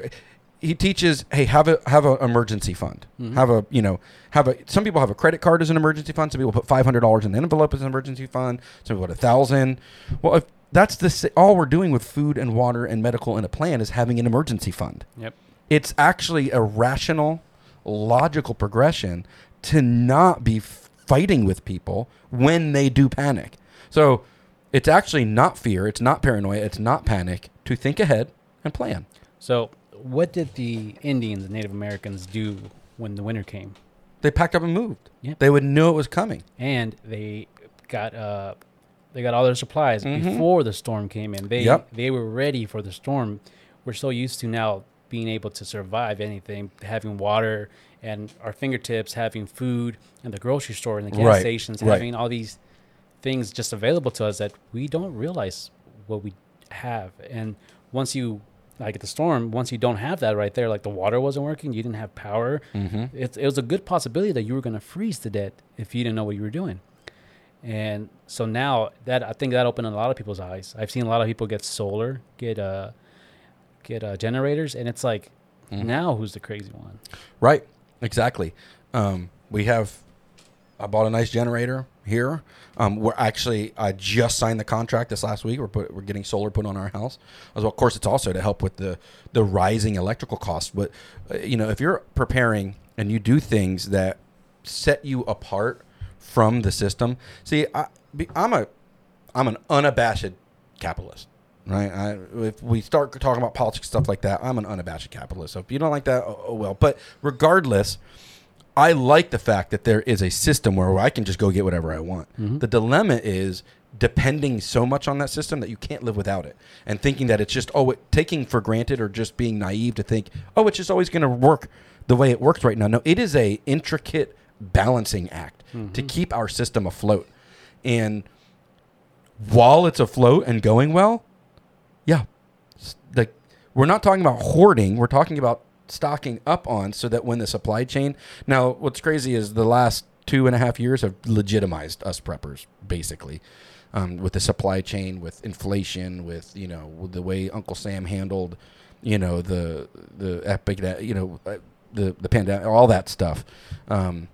He teaches, hey, have a have an emergency fund. Mhm. Have a you know have a. Some people have a credit card as an emergency fund. Some people put five hundred dollars in an envelope as an emergency fund. Some people put a thousand. Well, if that's the all we're doing with food and water and medical in a plan is having an emergency fund. Yep. It's actually a rational, logical progression to not be fighting with people when they do panic. So it's actually not fear, it's not paranoia, it's not panic to think ahead and plan. So, what did the Indians and Native Americans do when the winter came? They packed up and moved. Yep. They would know it was coming. And they got uh, they got all their supplies Mhm. before the storm came in. They Yep. they were ready for the storm. We're so used to now being able to survive anything, having water and our fingertips, having food, and the grocery store and the gas Right, stations, right. having all these things just available to us that we don't realize what we have. And once you like at the storm, once you don't have that right there, like the water wasn't working, you didn't have power. Mm-hmm. It, it was a good possibility that you were going to freeze to death if you didn't know what you were doing. And so now that I think that opened a lot of people's eyes. I've seen a lot of people get solar, get uh, get uh, generators, and it's like Mhm. now who's the crazy one? Right. Exactly. Um, we have. I bought a nice generator here. Um, we're actually I just signed the contract this last week. We're put, we're getting solar put on our house. As well, of course, it's also to help with the the rising electrical costs. But uh, you know, if you're preparing and you do things that set you apart from the system, see, I, I'm a I'm an unabashed capitalist. Right. I, if we start talking about politics stuff like that, I'm an unabashed capitalist. So if you don't like that, oh, oh well. But regardless, I like the fact that there is a system where I can just go get whatever I want. Mhm. The dilemma is depending so much on that system that you can't live without it, and thinking that it's just oh, it, taking for granted or just being naive to think oh, it's just always going to work the way it works right now. No, it is a intricate balancing act to Mhm. keep our system afloat, and while it's afloat and going well, yeah, like we're not talking about hoarding. We're talking about stocking up on so that when the supply chain. Now, what's crazy is the last two and a half years have legitimized us preppers, basically, um, with the supply chain, with inflation, with you know with the way Uncle Sam handled, you know the the epic, you know uh, the the pandemic, all that stuff. Um,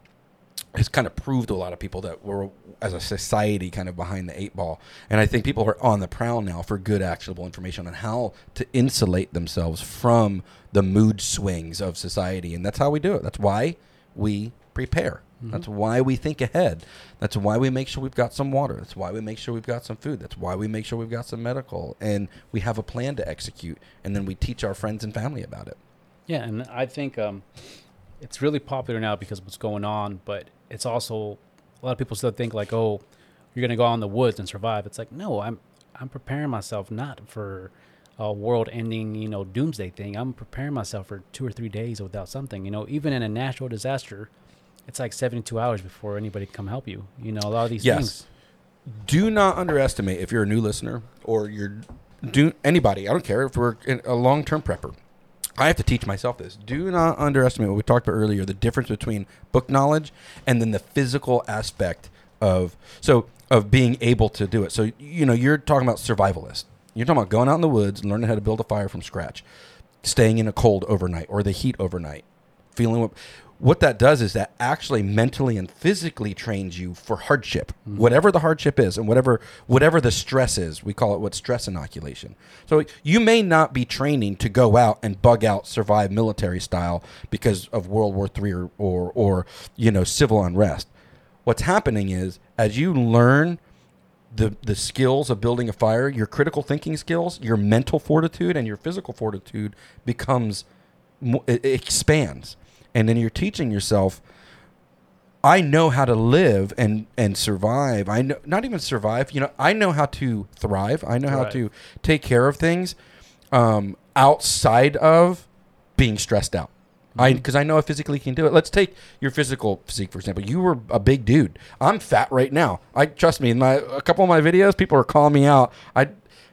has kind of proved to a lot of people that we're as a society kind of behind the eight ball. And i think people are on the prowl now for good actionable information on how to insulate themselves from the mood swings of society. And that's how we do it. That's why we prepare. Mhm. that's why we think ahead. That's why we make sure we've got some water. That's why we make sure we've got some food. That's why we make sure we've got some medical. And we have a plan to execute. And then we teach our friends and family about it. Yeah, and I think um, it's really popular now because of what's going on, but it's also a lot of people still think like, oh, you're gonna go out in the woods and survive. It's like, no, I'm I'm preparing myself not for a world-ending, you know, doomsday thing. I'm preparing myself for two or three days without something. You know, even in a natural disaster, it's like 72 hours before anybody can come help you. You know, a lot of these Yes. things. do not underestimate if you're a new listener or you're do anybody. I don't care if we're a long term prepper. I have to teach myself this. Do not underestimate what we talked about earlier. The difference between book knowledge and then the physical aspect of so of being able to do it. So you know you're talking about survivalist. You're talking about going out in the woods and learning how to build a fire from scratch, staying in a cold overnight or the heat overnight, feeling what what that does is that actually mentally and physically trains you for hardship, whatever the hardship is, and whatever whatever the stress is. We call it what stress inoculation. So you may not be training to go out and bug out, survive military style because of World War III or or, or you know civil unrest. What's happening is as you learn the the skills of building a fire, your critical thinking skills, your mental fortitude, and your physical fortitude becomes it expands, and then you're teaching yourself. I know how to live and and survive. I know not even survive. You know, I know how to thrive. I know how Right. to take care of things um, outside of being stressed out. I because I know I physically can do it. Let's take your physical physique for example. You were a big dude. I'm fat right now. I trust me. In my a couple of my videos, people are calling me out. I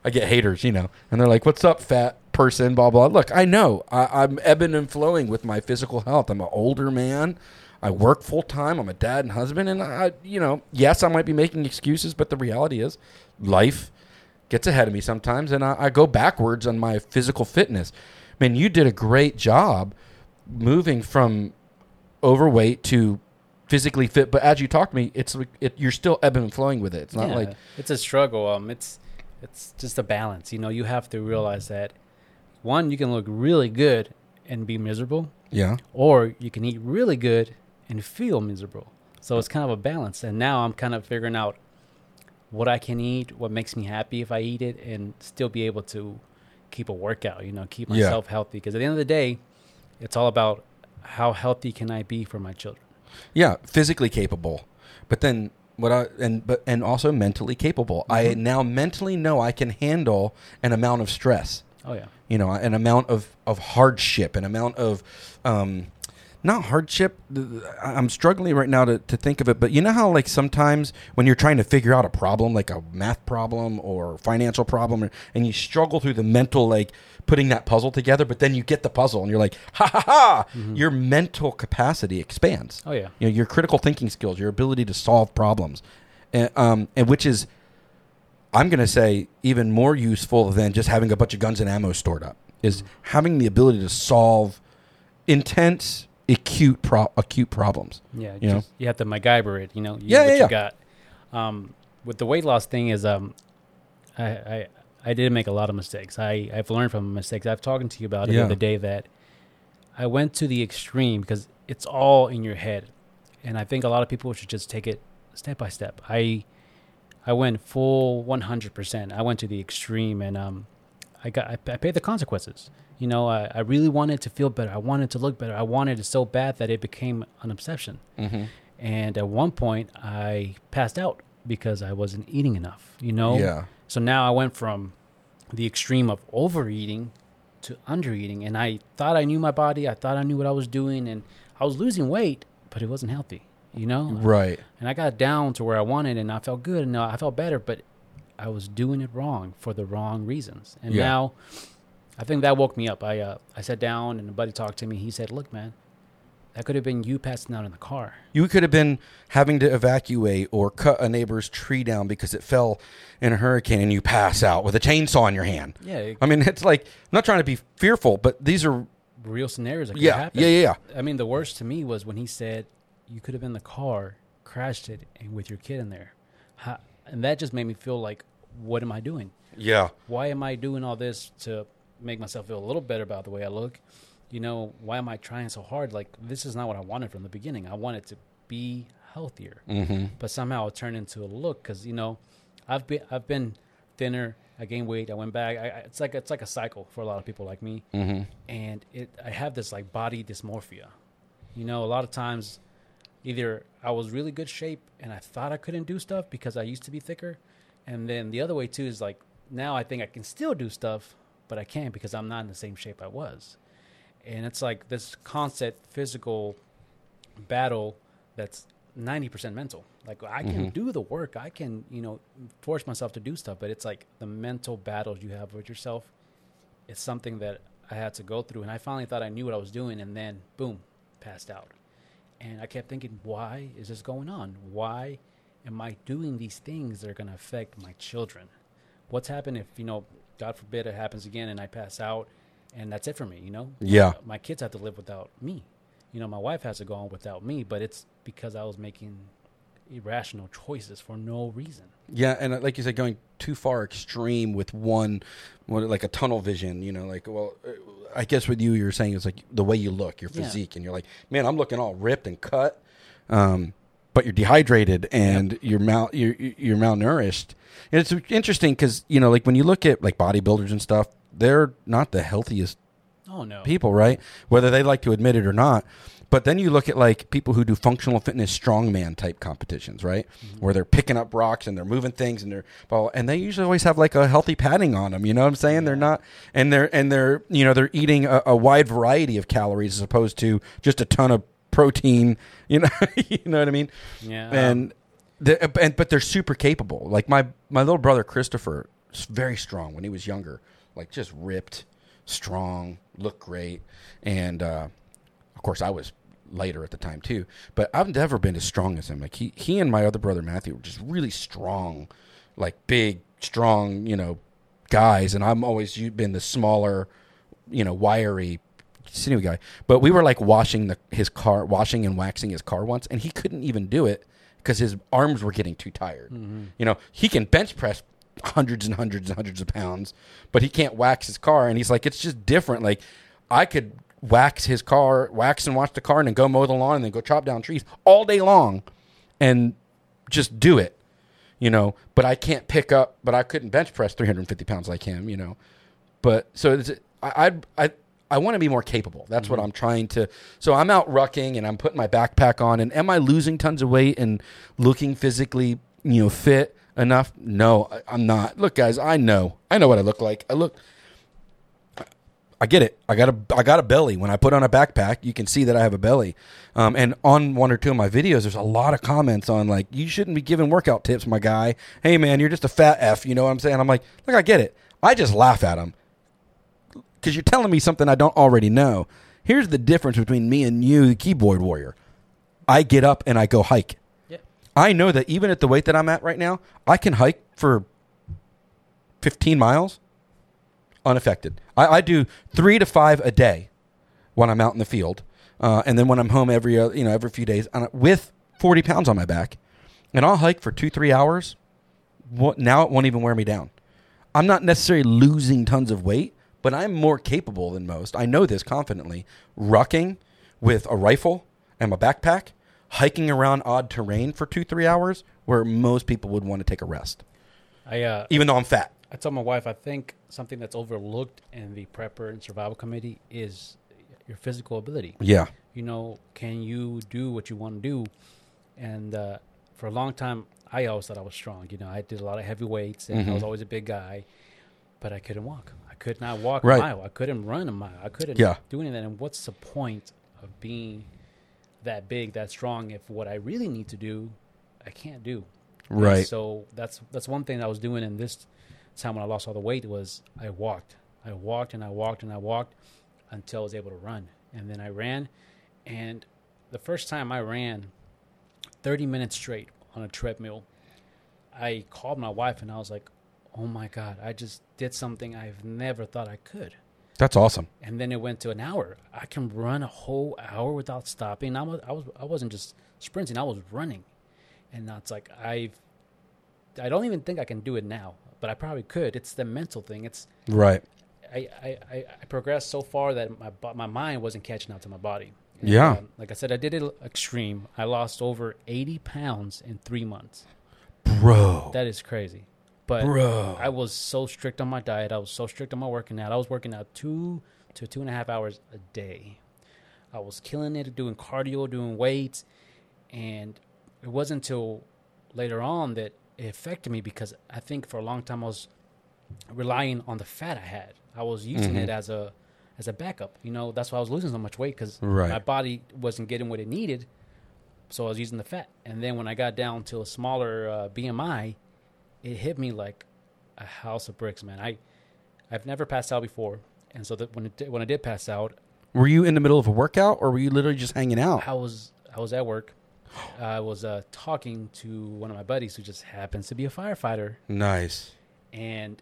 I get haters, you know, and they're like, "What's up, fat person?" Blah blah. Look, I know I, I'm ebbing and flowing with my physical health. I'm an older man. I work full time. I'm a dad and husband, and I, you know, yes, I might be making excuses, but the reality is, life gets ahead of me sometimes, and I, I go backwards on my physical fitness. Man, you did a great job moving from overweight to physically fit, but as you talk to me, it's like it, you're still ebbing and flowing with it. It's not Yeah, like it's a struggle. Um, it's it's just a balance. You know, you have to realize that one, you can look really good and be miserable, yeah, or you can eat really good and feel miserable. So it's kind of a balance. And now I'm kind of figuring out what I can eat, what makes me happy if I eat it, and still be able to keep a workout. You know, keep Yeah. myself healthy. Because at the end of the day, it's all about how healthy can I be for my children. yeah, physically capable, but then what I and but and also mentally capable. I mm-hmm. now mentally know I can handle an amount of stress. Oh yeah. You know, an amount of, of hardship, an amount of, um, not hardship. I'm struggling right now to, to think of it, but you know how like sometimes when you're trying to figure out a problem, like a math problem or financial problem, and you struggle through the mental, like putting that puzzle together, but then you get the puzzle and you're like, ha ha ha, your mental capacity expands Oh yeah. you know your critical thinking skills your ability to solve problems and, um, and which is i'm going to say even more useful than just having a bunch of guns and ammo stored up is having the ability to solve intense acute pro- acute problems Yeah, You know? you have to MacGyver it. You know, use Yeah, what yeah, you yeah. got. Um, with the weight loss thing is, um, I, I I did make a lot of mistakes. I I've learned from mistakes. I've talked to you about it Yeah. the other day that I went to the extreme because it's all in your head, and I think a lot of people should just take it step by step. I I went full 100%. I went to the extreme, and um, I got I, I paid the consequences. You know, I, I really wanted to feel better. I wanted to look better. I wanted it so bad that it became an obsession. mm-hmm. And at one point, I passed out because I wasn't eating enough. You know. yeah So now I went from the extreme of overeating to undereating, and I thought I knew my body. I thought I knew what I was doing, and I was losing weight, but it wasn't healthy. You know. right And I got down to where I wanted, and I felt good, and I felt better, but I was doing it wrong for the wrong reasons. And Yeah. now, I think that woke me up. I uh, I sat down, and a buddy talked to me. He said, "Look, man, that could have been you passing out in the car." you could have been having to evacuate or cut a neighbor's tree down because it fell in a hurricane and you pass out with a chainsaw in your hand Yeah, it- i mean it's like i'm not trying to be fearful but these are real scenarios that could yeah happen. yeah yeah yeah I mean, the worst to me was when he said you could have been in the car, crashed it, and with your kid in there, How, and that just made me feel like, what am I doing? yeah Why am I doing all this to make myself feel a little better about the way I look? You know, why am I trying so hard? Like this is not what I wanted from the beginning. I wanted to be healthier, mm-hmm. but somehow it turned into a look because you know, I've been I've been thinner. I gained weight. I went back. I, it's like it's like a cycle for a lot of people like me Mm-hmm. and it I have this like body dysmorphia. You know, a lot of times either I was really good shape and I thought I couldn't do stuff because I used to be thicker, and then the other way too is like now I think I can still do stuff, but I can't because I'm not in the same shape I was. And it's like this constant physical battle that's 90% mental. Like I can Mhm. do the work, I can, you know, force myself to do stuff, but it's like the mental battles you have with yourself it's something that I had to go through. And I finally thought I knew what I was doing, and then boom, passed out. And I kept thinking, why is this going on? Why am I doing these things that are going to affect my children? What's happened if, you know, God forbid it happens again and I pass out and that's it for me, you know? Yeah. My kids have to live without me. you know, my wife has to go on without me, but it's because I was making irrational choices for no reason. Yeah, and uh, like you said, going too far extreme with one, what, like a tunnel vision. You know, like well, uh, I guess with you, you're saying it's like the way you look, your Yeah. physique, and you're like, man, I'm looking all ripped and cut, um, but you're dehydrated and you're mal you're you're malnourished. And it's interesting because you know, like when you look at like bodybuilders and stuff, they're not the healthiest Oh no. people, right? Whether they like to admit it or not. But then you look at like people who do functional fitness strongman type competitions, right? Mm-hmm. Where they're picking up rocks and they're moving things and they're well, and they usually always have like a healthy padding on them. You know what I'm saying? They're not, and they're and they're you know they're eating a, a wide variety of calories as opposed to just a ton of protein. You know, you know what I mean? Yeah. and the, and but they're super capable. Like my my little brother Christopher, is very strong when he was younger, like just ripped, strong, look great, and uh, of course I was later at the time too. But I've never been as strong as him. Like he he and my other brother Matthew were just really strong, like big, strong, you know, guys, and I'm always been the smaller, you know, wiry sinewy guy. But we were like washing the his car, washing and waxing his car once, and he couldn't even do it because his arms were getting too tired. You know, he can bench press hundreds and hundreds and hundreds of pounds, but he can't wax his car. And he's like, it's just different. Like I could wax his car, wax and wash the car, and then go mow the lawn, and then go chop down trees all day long, and just do it. You know, but I can't pick up. But I couldn't bench press 350 pounds like him. You know, but so it's, I I I, I want to be more capable. That's what mm-hmm. I'm trying to. So I'm out rucking and I'm putting my backpack on. And am I losing tons of weight and looking physically, you know, fit enough? No, I, I'm not. Look, guys, I know. I know what I look like. I look. I get it. I got a I got a belly. When I put on a backpack, you can see that I have a belly. Um, and on one or two of my videos, there's a lot of comments on like, you shouldn't be giving workout tips, my guy. Hey man, you're just a fat f. You know what I'm saying? I'm like, look, I get it. I just laugh at them because you're telling me something I don't already know. Here's the difference between me and you, the keyboard warrior. I get up and I go hike. I know that even at the weight that I'm at right now, I can hike for 15 miles unaffected. I, I do three to five a day when I'm out in the field, uh, and then when I'm home every uh, you know every few days with 40 pounds on my back, and I'll hike for two three hours. What now? It won't even wear me down. I'm not necessarily losing tons of weight, but I'm more capable than most. I know this confidently. Rucking with a rifle and my backpack, hiking around odd terrain for two three hours, where most people would want to take a rest, I uh, even though I'm fat. I told my wife I think something that's overlooked in the prepper and survival committee is your physical ability. Yeah. You know, can you do what you want to do? And uh, for a long time, I always thought I was strong. You know, I did a lot of heavy weights, and I was Mhm. always a big guy, but I couldn't walk. I could not walk Right. a mile. I couldn't run a mile. I couldn't Yeah. do anything. And what's the point of being that big, that strong, if what I really need to do, I can't do? And Right. so that's that's one thing I was doing in this time when I lost all the weight was I walked. I walked and I walked and I walked until I was able to run. And then I ran and the first time I ran 30 minutes straight on a treadmill, I called my wife and I was like, "Oh my god, I just did something I've never thought I could." That's awesome. and then it went to an hour. I can run a whole hour without stopping. I was, I was, I wasn't just sprinting. I was running, and that's like I've, I don't even think I can do it now, but I probably could. It's the mental thing. It's Right. I, I, I, I progressed so far that my my mind wasn't catching up to my body. And, Yeah. um, like I said, I did it extreme. I lost over eighty pounds in three months. Bro. That is crazy. But Bro. I was so strict on my diet. I was so strict on my working out. I was working out two to two and a half hours a day. I was killing it, doing cardio, doing weights, and it wasn't until later on that it affected me because I think for a long time I was relying on the fat I had. I was using Mhm. it as a as a backup. You know, that's why I was losing so much weight because Right. my body wasn't getting what it needed. So I was using the fat, and then when I got down to a smaller uh, BMI, it hit me like a house of bricks, man. I I've never passed out before, and so that when it when I did pass out, Were you in the middle of a workout or were you literally just hanging out? I was I was at work. I was uh, talking to one of my buddies who just happens to be a firefighter, Nice. and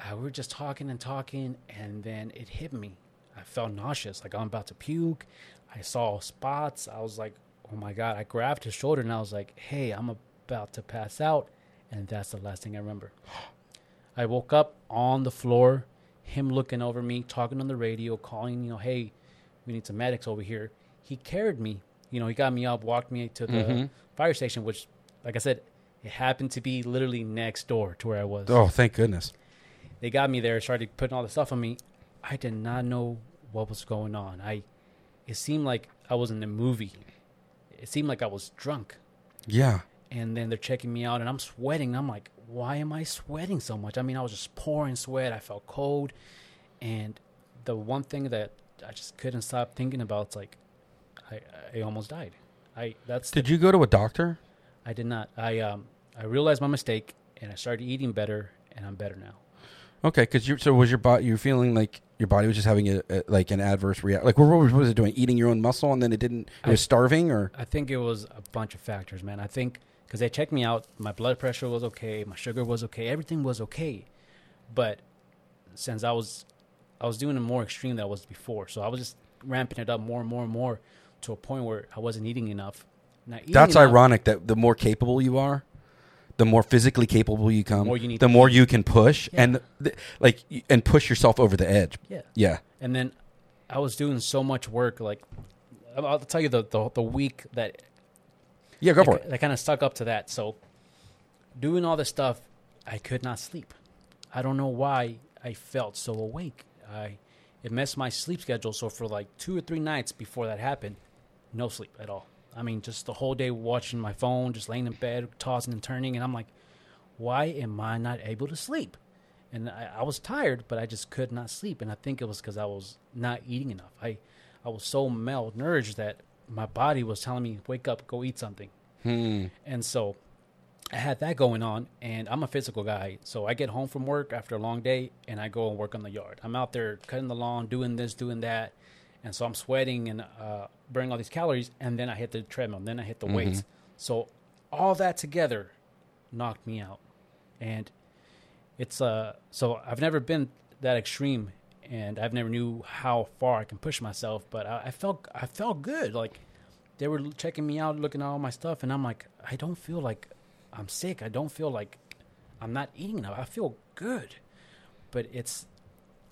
uh, we were just talking and talking, and then it hit me. I felt nauseous, like I'm about to puke. I saw spots. I was like, oh my god! I grabbed his shoulder and I was like, hey, I'm about to pass out, and that's the last thing I remember. I woke up on the floor, him looking over me, talking on the radio, calling, you know, hey, we need some medics over here. He carried me, you know, he got me up, walked me to the Mhm. fire station, which, like I said, it happened to be literally next door to where I was. Oh, thank goodness. They got me there, started putting all the stuff on me. I did not know what was going on. I, it seemed like I was in a movie. It seemed like I was drunk Yeah. And then they're checking me out and I'm sweating. I'm like, why am I sweating so much? I mean, I was just pouring sweat. I felt cold. And the one thing that I just couldn't stop thinking about is like, I, I almost died. I, that's, Did you go to a doctor? I did not. I, um, I realized my mistake and I started eating better and I'm better now. Okay, because you so was your body? You're feeling like your body was just having a, a like an adverse reaction. Like what was, what was it doing? Eating your own muscle, and then it didn't. It I- was starving, or I think it was a bunch of factors, man. I think because they checked me out, my blood pressure was okay, my sugar was okay, everything was okay. But since I was, I was doing it more extreme than I was before, so I was just ramping it up more and more and more to a point where I wasn't eating enough. Eating that's enough- ironic. That the more capable you are, the more physically capable you come, more you need the more you can push, Yeah. and th- like and push yourself over the edge. Yeah, Yeah. and then I was doing so much work. Like I'll I'll tell you the the, the week that Yeah. Go for that, it. I kind of stuck up to that. So, doing all this stuff, I could not sleep. I don't know why I felt so awake. I it messed my sleep schedule. So for like two or three nights before that happened, no sleep at all. I mean, just the whole day watching my phone, just laying in bed, tossing and turning, and I'm like, why am I not able to sleep? And I, I was tired, but I just could not sleep. And I think it was because I was not eating enough. I, I was so malnourished that my body was telling me, wake up, go eat something. Hmm. And so I had that going on, and I'm a physical guy. So I get home from work after a long day, and I go and work on the yard. I'm out there cutting the lawn, doing this, doing that. And so I'm sweating and uh, burning all these calories, and then I hit the treadmill, and then I hit the weights. So all that together knocked me out. And it's uh so I've never been that extreme and I've never knew how far I can push myself, but I, I felt I felt good. Like they were checking me out, looking at all my stuff, and I'm like, I don't feel like I'm sick. I don't feel like I'm not eating enough. I feel good, but it's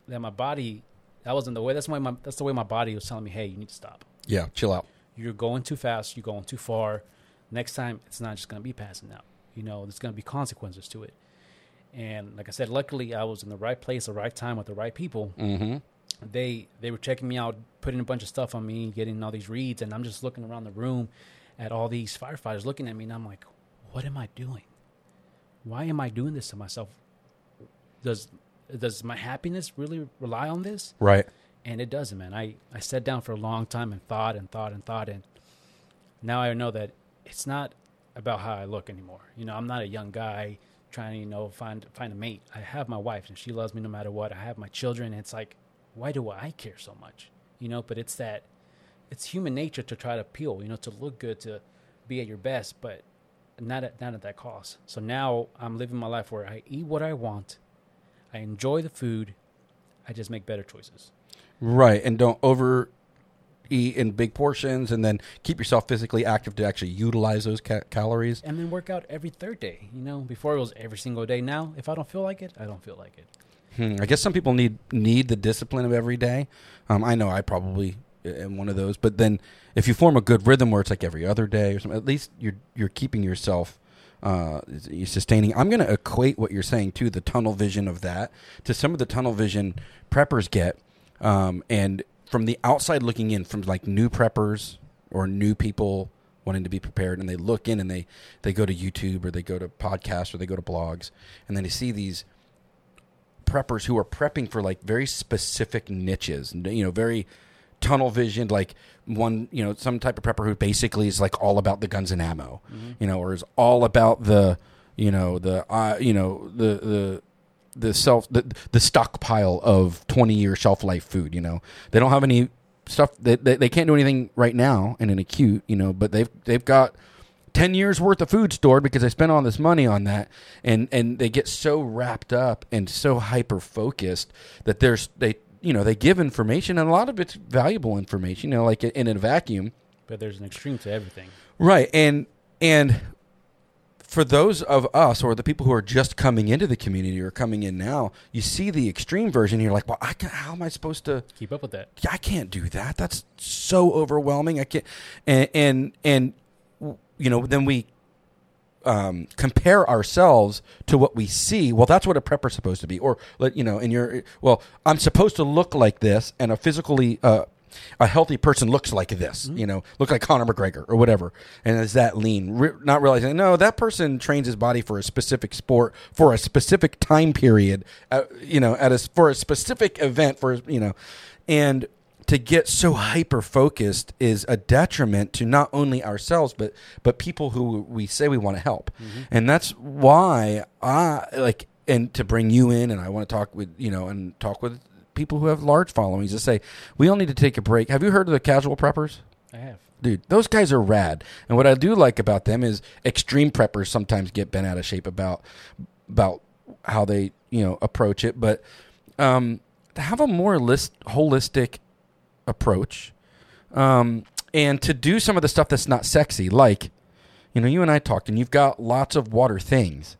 that my body that wasn't the way. That's why my that's the way my body was telling me, hey, you need to stop. Yeah. Chill out. You're going too fast. You're going too far. Next time, it's not just going to be passing out. You know, there's going to be consequences to it. And like I said, luckily I was in the right place, the right time with the right people Mm-hmm. they they were checking me out, putting a bunch of stuff on me, getting all these reads, and I'm just looking around the room at all these firefighters looking at me, and I'm like, what am I doing? Why am I doing this to myself? Does does my happiness really rely on this? Right. And it doesn't, man. I, I sat down for a long time and thought and thought and thought, and now I know that it's not about how I look anymore. You know, I'm not a young guy trying to, you know, find find a mate. I have my wife and she loves me no matter what. I have my children. It's like, why do I care so much? You know, but it's that it's human nature to try to appeal, you know, to look good, to be at your best, but not at not at that cost. So now I'm living my life where I eat what I want, I enjoy the food, I just make better choices. Right. And don't over eat in big portions, and then keep yourself physically active to actually utilize those ca- calories. and then work out every third day. You know, before it was every single day. Now, if I don't feel like it, I don't feel like it. Hmm. I guess some people need need the discipline of every day. Um, I know I probably am one of those. But then, if you form a good rhythm where it's like every other day or something, at least you're you're keeping yourself uh, you're sustaining. I'm going to equate what you're saying to the tunnel vision of that to some of the tunnel vision preppers get, um, and from the outside looking in, from like new preppers or new people wanting to be prepared, and they look in and they they go to YouTube or they go to podcasts or they go to blogs, and then they see these preppers who are prepping for like very specific niches, you know, very tunnel visioned, like one, you know, some type of prepper who basically is like all about the guns and ammo, you know, or is all about the, you know, the, uh, you know, the, the, the self, the, the stockpile of 20 year shelf life food, you know, they don't have any stuff that they, they can't do anything right now in an acute, you know, but they've, they've got, 10 years worth of food stored because they spent all this money on that. And and they get so wrapped up and so hyper focused that there's they you know they give information and a lot of it's valuable information you know like in a vacuum. But there's an extreme to everything. right and and for those of us or the people who are just coming into the community or coming in now you see the extreme version you're like well I can, how am i supposed to Keep up with that. I can't do that. That's so overwhelming. I can't. And and, and you know, then we um, compare ourselves to what we see. Well, that's what a prepper's supposed to be. Or let you know, and you're well, I'm supposed to look like this, and a physically. Uh, a healthy person looks like this, you know, look like Conor McGregor or whatever, and is that lean? Re- not realizing, no, that person trains his body for a specific sport for a specific time period, uh, you know, at a for a specific event for you know, and to get so hyper focused is a detriment to not only ourselves but but people who we say we want to help and that's why i like and to bring you in and i want to talk with you know and talk with people who have large followings to say we all need to take a break. Have you heard of the casual preppers? I have. dude those guys are rad. And what i do like about them is extreme preppers sometimes get bent out of shape about about how they you know approach it. But um to have a more list holistic approach um and to do some of the stuff that's not sexy like you know you and i talked and you've got lots of water things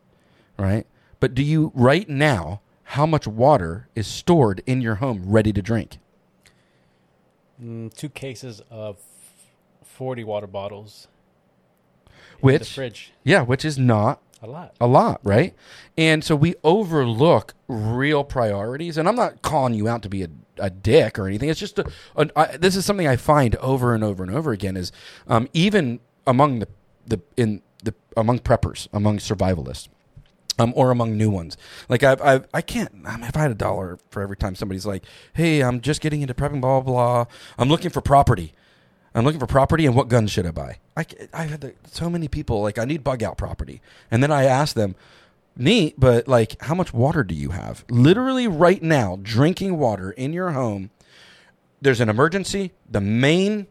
right? But do you right now how much water is stored in your home ready to drink Mm, two cases of 40 water bottles. in the which fridge. yeah which is not A lot. a lot, right? And so we overlook real priorities. And I'm not calling you out to be a, a dick or anything. It's just a, a, I, this is something I find over and over and over again is um, even among the the in the among preppers, among survivalists. Um, or among new ones, like I've, I've I can't. I mean, if I had a dollar for every time somebody's like, "Hey, I'm just getting into prepping, blah blah blah. I'm looking for property. I'm looking for property, and what guns should I buy? I, I've had the, so many people like I need bug out property, and then I ask them, neat, but like, how much water do you have? Literally, right now, drinking water in your home. There's an emergency. The main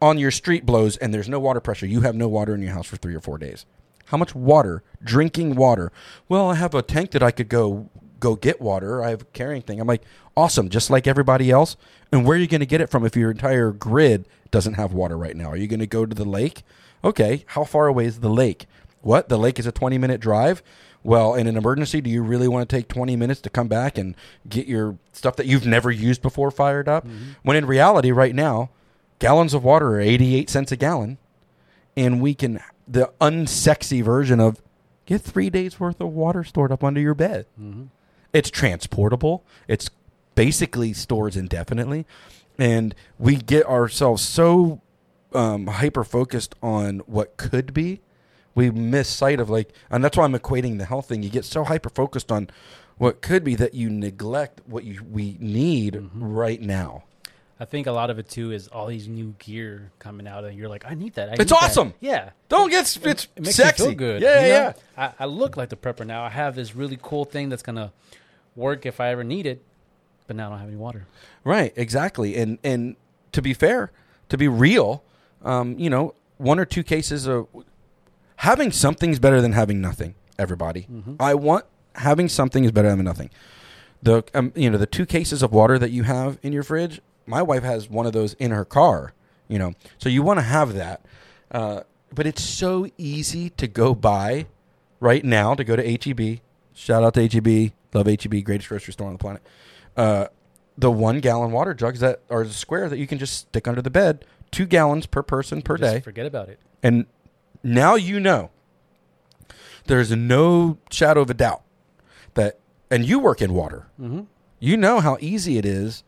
on your street blows, and there's no water pressure. You have no water in your house for three or four days. How much water? Drinking water. Well, I have a tank that I could go go get water. I have a carrying thing. I'm like, awesome, just like everybody else. And where are you going to get it from if your entire grid doesn't have water right now? Are you going to go to the lake? Okay, how far away is the lake? What? The lake is a 20 minute drive? Well, in an emergency, do you really want to take 20 minutes to come back and get your stuff that you've never used before fired up? Mm-hmm. When in reality, right now, gallons of water are 88 cents a gallon and we can the unsexy version of get three days worth of water stored up under your bed. Mm-hmm. It's transportable. It's basically stores indefinitely, and we get ourselves so um, hyper focused on what could be, we miss sight of like, and that's why I'm equating the health thing. You get so hyper focused on what could be that you neglect what you we need right now. I think a lot of it too is all these new gear coming out, and you're like, I need that. I It's need that." awesome. Yeah. Don't get it's It, it makes sexy. you feel good. Yeah, you yeah, yeah. I, I look like the prepper now. I have this really cool thing that's gonna work if I ever need it, but now I don't have any water. Right, exactly. And and to be fair, to be real, um, you know, one or two cases of having something is better than having nothing. Everybody, I want having something is better than nothing. The um, you know the two cases of water that you have in your fridge. My wife has one of those in her car. You know, so you want to have that. Uh, but it's so easy to go buy right now to go to HEB. Shout out to HEB. Love HEB, greatest grocery store on the planet. Uh, the one gallon water jugs that are square that you can just stick under the bed, two gallons per person per Just day. Forget about it. And now you know there's no shadow of a doubt that, and you work in water, Mm-hmm. you know how easy it is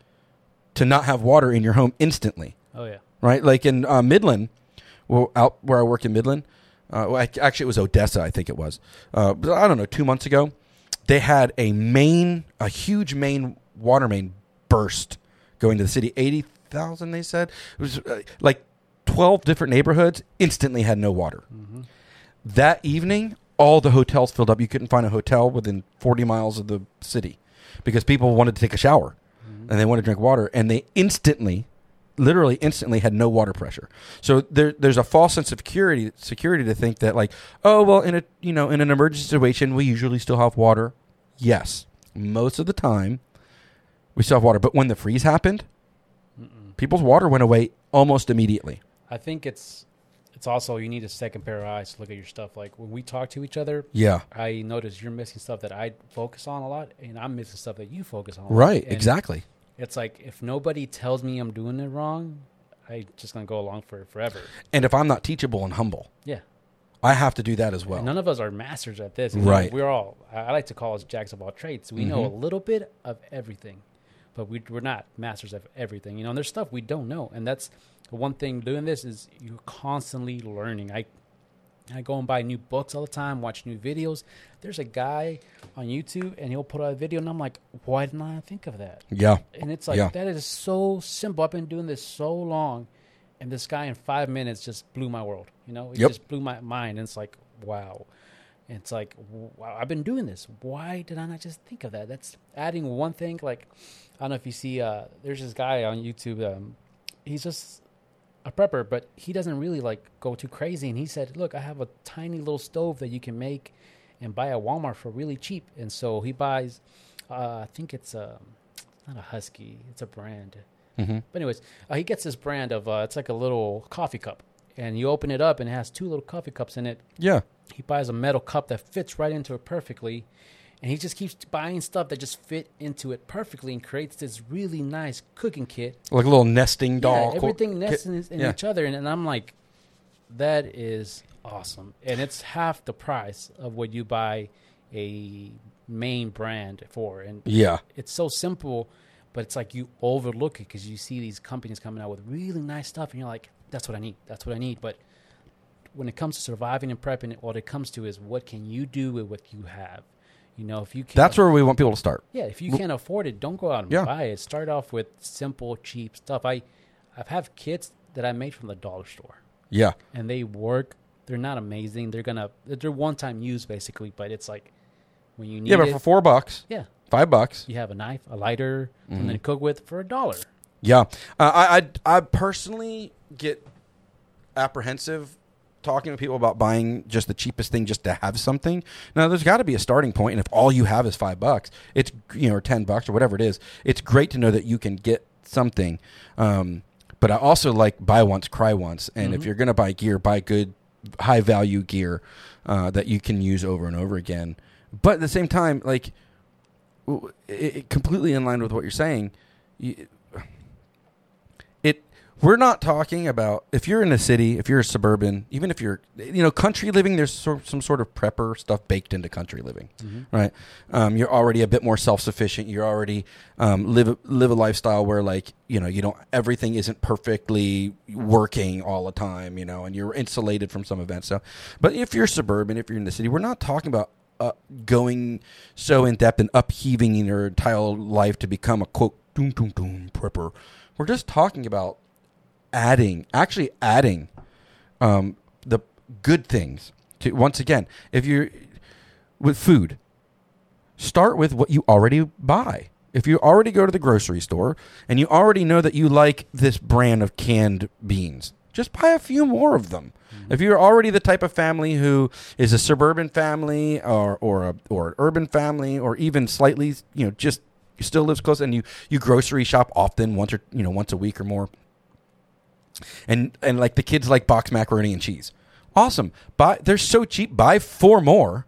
to not have water in your home instantly Oh yeah. right? Like in uh, Midland, well, out where I work in Midland. Uh, well, ac- actually, it was Odessa, I think it was. Uh, but I don't know, two months ago, they had a main, a huge main water main burst going to the city. Eighty thousand, they said. It was uh, like twelve different neighborhoods instantly had no water. Mm-hmm. That evening, all the hotels filled up. You couldn't find a hotel within forty miles of the city because people wanted to take a shower. And they wanted to drink water, and they instantly, literally instantly, had no water pressure. So there, there's a false sense of security, security to think that like, oh well, in a you know in an emergency situation, we usually still have water. Yes, most of the time, We still have water, but when the freeze happened, people's water went away almost immediately. I think it's it's also you need a second pair of eyes to look at your stuff. Like when we talk to each other, Yeah. I notice you're missing stuff that I focus on a lot, and I'm missing stuff that you focus on. Right. Exactly. It's like if nobody tells me I'm doing it wrong, I just gonna go along for it forever. And if I'm not teachable and humble, Yeah. I have to do that as well. None of us are masters at this. Right. We're all. I like to call us jacks of all trades. We know a Mhm. little bit of everything, but we, we're not masters of everything. You know, and there's stuff we don't know, and that's one thing doing this is you're constantly learning. I I go and buy new books all the time, watch new videos. There's a guy on YouTube, and he'll put out a video, and I'm like, why didn't I think of that? Yeah. And it's like Yeah. that is so simple. I've been doing this so long, and this guy in five minutes just blew my world. You know, it Yep. just blew my mind. And it's like, wow. And it's like, wow, I've been doing this. Why did I not just think of that? That's adding one thing. Like, I don't know if you see. Uh, there's this guy on YouTube. Um, he's just a prepper, but he doesn't really like go too crazy. And he said, "Look, I have a tiny little stove that you can make and buy at Walmart for really cheap." And so he buys. Uh, I think it's a not a Husky. It's a brand. hmm But anyways, uh, he gets this brand of uh, it's like a little coffee cup, and you open it up and it has two little coffee cups in it. Yeah. He buys a metal cup that fits right into it perfectly, and he just keeps buying stuff that just fit into it perfectly and creates this really nice cooking kit. Like a little nesting doll. Yeah, co- everything nests in, in yeah. each other, and, and I'm like, that is awesome, and it's half the price of what you buy a main brand for, and Yeah. it's so simple, but it's like you overlook it because you see these companies coming out with really nice stuff, and you're like, "That's what I need. That's what I need." But when it comes to surviving and prepping, what it comes to is what can you do with what you have. You know, if you can't, That's where we want people to start. yeah, if you can't afford it, don't go out and Yeah. buy it. Start off with simple, cheap stuff. I, I've have kits that I made from the dollar store, Yeah. and they work. They're not amazing. They're gonna they're one time use basically, but it's like when you need Yeah, but it, for four bucks, yeah, five bucks. you have a knife, a lighter, Mm-hmm. and then cook with for a dollar. Yeah, uh, I, I I personally get apprehensive talking to people about buying just the cheapest thing just to have something. Now, there's got to be a starting point, and if all you have is five bucks, it's you know or ten bucks or whatever it is, it's great to know that you can get something. Um, but I also like buy once, cry once, and if Mhm. you're gonna buy gear, buy good, high value gear uh, that you can use over and over again. But at the same time, like it, it completely in line with what you're saying. You, we're not talking about if you're in a city, if you're a suburban, even if you're you know country living. There's some sort of prepper stuff baked into country living, right? Um, you're already a bit more self sufficient. You're already um, live a- live a lifestyle where like you know you don't everything isn't perfectly working all the time, you know, and you're insulated from some events. So, but if you're suburban, if you're in the city, we're not talking about uh, going so in depth and upheaving your entire life to become a quote doom doom doom prepper. We're just talking about adding, actually adding, um, the good things to. Once again, if you're with food, start with what you already buy. If you already go to the grocery store and you already know that you like this brand of canned beans, just buy a few more of them. If you're already the type of family who is a suburban family or or a, or an urban family or even slightly, you know, just still lives close and you you grocery shop often once or you know once a week or more. And and like the kids like box macaroni and cheese. Awesome. Buy they're so cheap. Buy four more.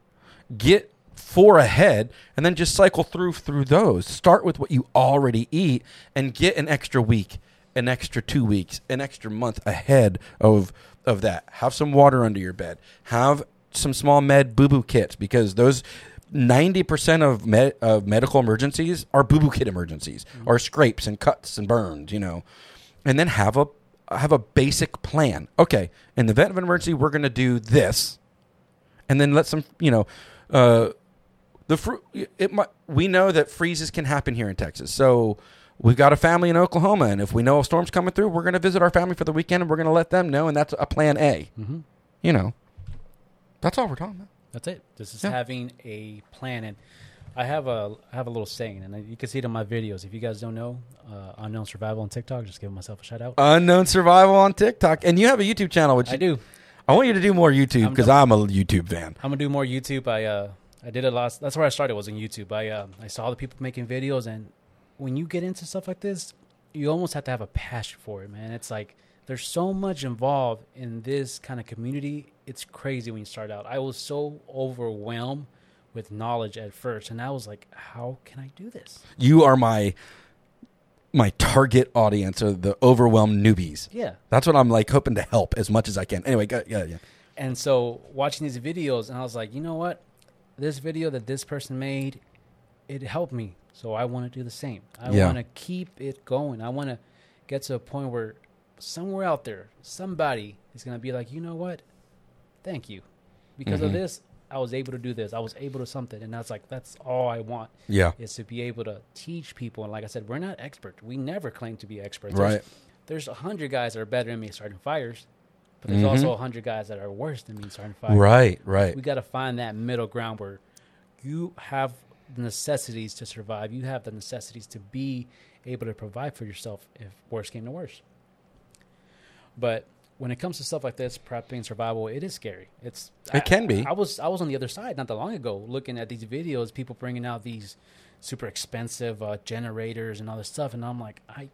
Get four ahead and then just cycle through through those. Start with what you already eat and get an extra week, an extra 2 weeks, an extra month ahead of of that. Have some water under your bed. Have some small med boo boo kits because those 90% of med, of medical emergencies are boo boo kit emergencies mm-hmm. or scrapes and cuts and burns, you know. And then have a have a basic plan. Okay, in the event of an emergency, we're going to do this, and then let some, you know, uh, the fr- it might, we know that freezes can happen here in Texas. So we've got a family in Oklahoma, and if we know a storm's coming through, we're going to visit our family for the weekend, and we're going to let them know, and that's a plan A. Mm-hmm. You know, that's all we're talking about. That's it. This is Yeah. having a plan, and I have a I have a little saying, and you can see it in my videos. If you guys don't know, uh, unknown survival on TikTok, just giving myself a shout out. Unknown survival on TikTok, and you have a YouTube channel, which I do. I want you to do more YouTube I'm because. I'm a YouTube fan. I'm gonna do more YouTube. I uh I did it last. That's where I started was in YouTube. I uh, I saw the people making videos, and when you get into stuff like this, you almost have to have a passion for it, man. It's like there's so much involved in this kind of community. It's crazy when you start out. I was so overwhelmed with knowledge at first, and I was like, "How can I do this?" You are my my target audience are the overwhelmed newbies. Yeah. That's what I'm like hoping to help as much as I can. Anyway, go, yeah, yeah. And so watching these videos, and I was like, you know what? This video that this person made, it helped me. So I want to do the same. I Yeah. want to keep it going. I want to get to a point where somewhere out there, somebody is going to be like, you know what? Thank you. Because of Mhm. this, I was able to do this. I was able to something. And that's like, that's all I want Yeah. is to be able to teach people. And like I said, we're not expert. We never claim to be experts. Right. There's, a hundred guys that are better than me starting fires, but there's Mhm. also a hundred guys that are worse than me starting fires. Right, right. We got to find that middle ground where you have the necessities to survive. You have the necessities to be able to provide for yourself if worse came to worse. But when it comes to stuff like this, prepping, survival, it is scary. It's It can be. I, was I was on the other side not that long ago, looking at these videos, people bringing out these super expensive uh, generators and all this stuff, and I'm like, I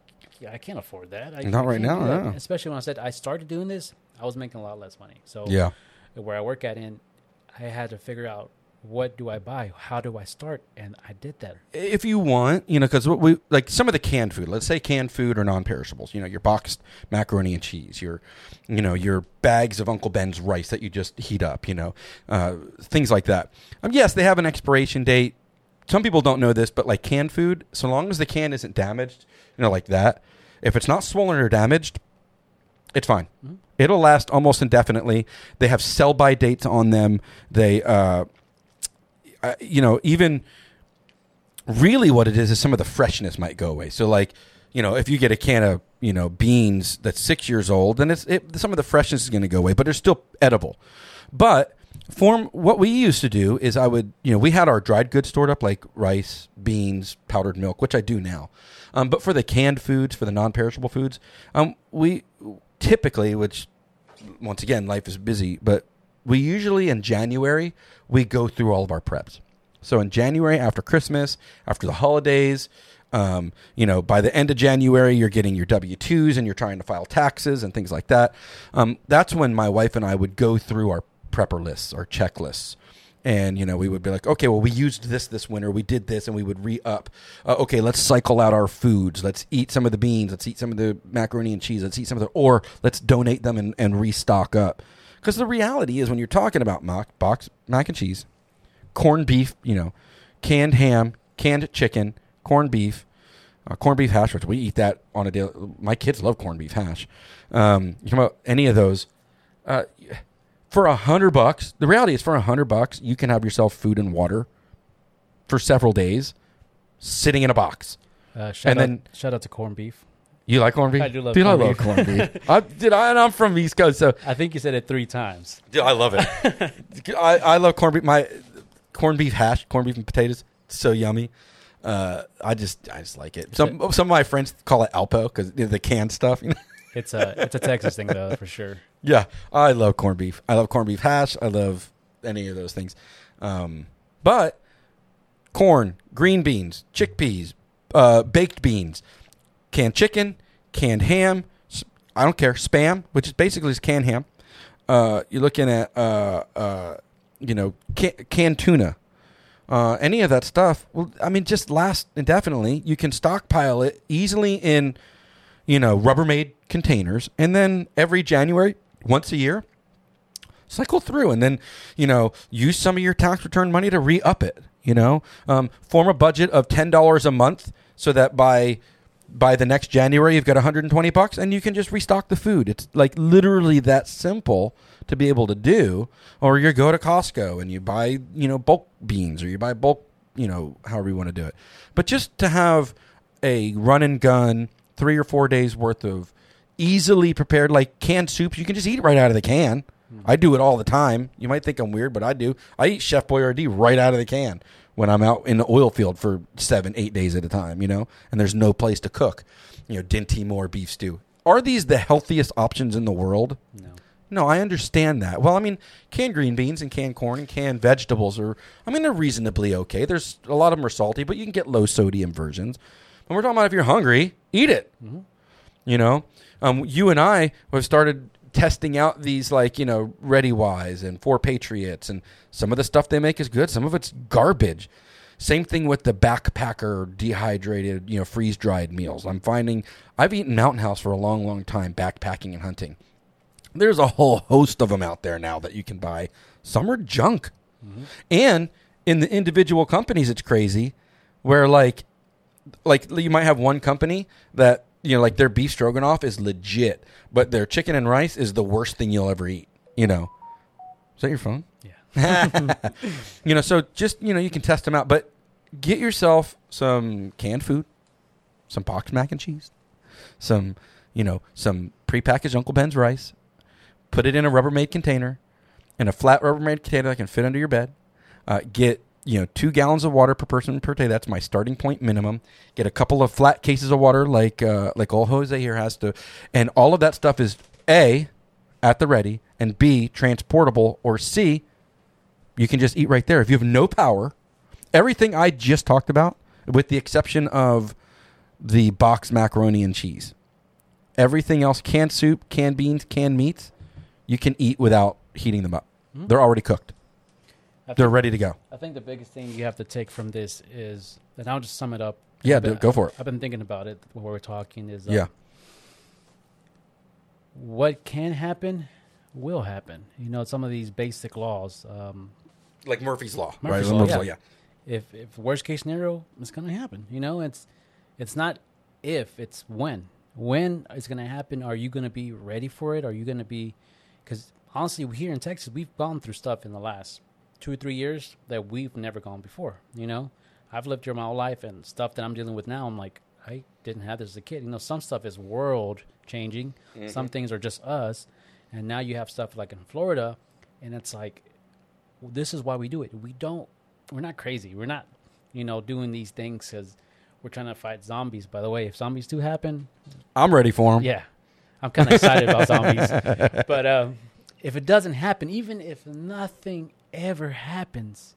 I can't afford that. I, Not I right now, no. Especially when I said I started doing this, I was making a lot less money. So Yeah. where I work at, and I had to figure out what do I buy, how do I start, and I did that. if you want, you know, because we like some of the canned food. Let's say canned food or non-perishables. You know, your boxed macaroni and cheese, your, you know, your bags of Uncle Ben's rice that you just heat up. You know, uh, things like that. Um, yes, they have an expiration date. Some people don't know this, but like canned food, so long as the can isn't damaged, you know, like that. If it's not swollen or damaged, it's fine. Mhm. It'll last almost indefinitely. They have sell by dates on them. They, uh, you know, even really what it is is some of the freshness might go away. So like, you know, if you get a can of you know beans that's six years old, then it's it, some of the freshness is going to go away, but they're still edible. But form what we used to do is I would you know we had our dried goods stored up like rice, beans, powdered milk, which I do now. Um, but for the canned foods, for the non-perishable foods, um, we typically, which once again, life is busy, but we usually in January we go through all of our preps. So in January, after Christmas, after the holidays, um, you know, by the end of January, you're getting your W twos and you're trying to file taxes and things like that. Um, that's when my wife and I would go through our prepper lists, our checklists. And you know we would be like, okay, well we used this this winter, we did this, and we would re up. Uh, okay, let's cycle out our foods. Let's eat some of the beans. Let's eat some of the macaroni and cheese. Let's eat some of the, or let's donate them and, and restock up. Because the reality is, when you're talking about mac, box mac and cheese, corned beef, you know, canned ham, canned chicken, corned beef, uh, corned beef hash, which we eat that on a daily. My kids love corned beef hash. Um, you come about any of those. Uh, for a hundred bucks, the reality is for a hundred bucks, you can have yourself food and water for several days, sitting in a box. Uh, shout And out, then- shout out to corned beef. You like corned beef? I do love Dude, I love beef. corned beef. I, dude, I, and I'm from East Coast, so I think you said it three times. Dude, I love it. I, I love corned beef. My corned beef hash, corned beef and potatoes, so yummy. Uh, I just I just like it. Some some of my friends call it Alpo because the canned stuff. You know? It's a it's a Texas thing though for sure. Yeah, I love corned beef. I love corned beef hash. I love any of those things. Um, but corn, green beans, chickpeas, uh, baked beans, canned chicken, canned ham. I don't care. Spam, which is basically is canned ham. Uh, you're looking at uh, uh, you know can, canned tuna. Uh, any of that stuff. Well, I mean, just last indefinitely. You can stockpile it easily in you know, Rubbermaid containers, and then every January, once a year, cycle through, and then you know, use some of your tax return money to re-up it. You know, um, form a budget of ten dollars a month, so that by by the next January you've got 120 bucks, and you can just restock the food. It's like literally that simple to be able to do. Or you go to Costco and you buy you know bulk beans, or you buy bulk you know however you want to do it. But just to have a run and gun three or four days worth of easily prepared like canned soups you can just eat right out of the can hmm. i do it all the time you might think i'm weird but i do i eat chef boyardee right out of the can when i'm out in the oil field for seven eight days at a time you know and there's no place to cook you know dinty moore beef stew are these the healthiest options in the world No. no, I understand that. Well, I mean, canned green beans and canned corn and canned vegetables are, I mean, they're reasonably okay. There's a lot of them are salty, but you can get low sodium versions. And we're talking about if you're hungry, eat it. You know, um, you and I have started testing out these like you know Ready Wise and Four Patriots, and some of the stuff they make is good. Some of it's garbage. Same thing with the backpacker dehydrated, you know, freeze dried meals. I'm finding I've eaten Mountain House for a long, long time, backpacking and hunting. There's a whole host of them out there now that you can buy. Some are junk. Mm-hmm. And in the individual companies, it's crazy where like like you might have one company that you know like their beef stroganoff is legit, but their chicken and rice is the worst thing you'll ever eat. You know, is that your phone? Yeah. You know, so just you know you can test them out, but get yourself some canned food, some boxed mac and cheese, some you know some prepackaged Uncle Ben's rice. Put it in a Rubbermaid container, in a flat Rubbermaid container that can fit under your bed. Uh, get you know two gallons of water per person per day. That's my starting point minimum. Get a couple of flat cases of water like uh, like old Jose here has to, and all of that stuff is a at the ready and b transportable or c you can just eat right there. If you have no power, everything I just talked about, with the exception of the boxed macaroni and cheese, everything else canned soup, canned beans, canned meats, you can eat without heating them up. They're already cooked. I They're ready to go. I think the biggest thing you have to take from this is, and I'll just sum it up. Yeah, been- go for it. I've been thinking about it while we're talking. Is uh, Yeah. what can happen will happen. You know, some of these basic laws. Um, Like Murphy's Law. Murphy's right? Law, Murphy's yeah. if if worst case scenario, it's gonna happen. You know, it's it's not if, it's when. When is gonna happen? Are you gonna be ready for it? Are you gonna be? Because honestly, here in Texas, we've gone through stuff in the last two or three years that we've never gone before. You know, I've lived here my whole life, and stuff that I'm dealing with now, I'm like, I didn't have this as a kid. You know, some stuff is world changing. Some things are just us, and now you have stuff like in Florida, and it's like this is why we do it. We don't. We're not crazy. We're not, you know, doing these things because we're trying to fight zombies. By the way, if zombies do happen, I'm ready for them. yeah, I'm kind of excited about zombies. But um, if it doesn't happen, even if nothing ever happens,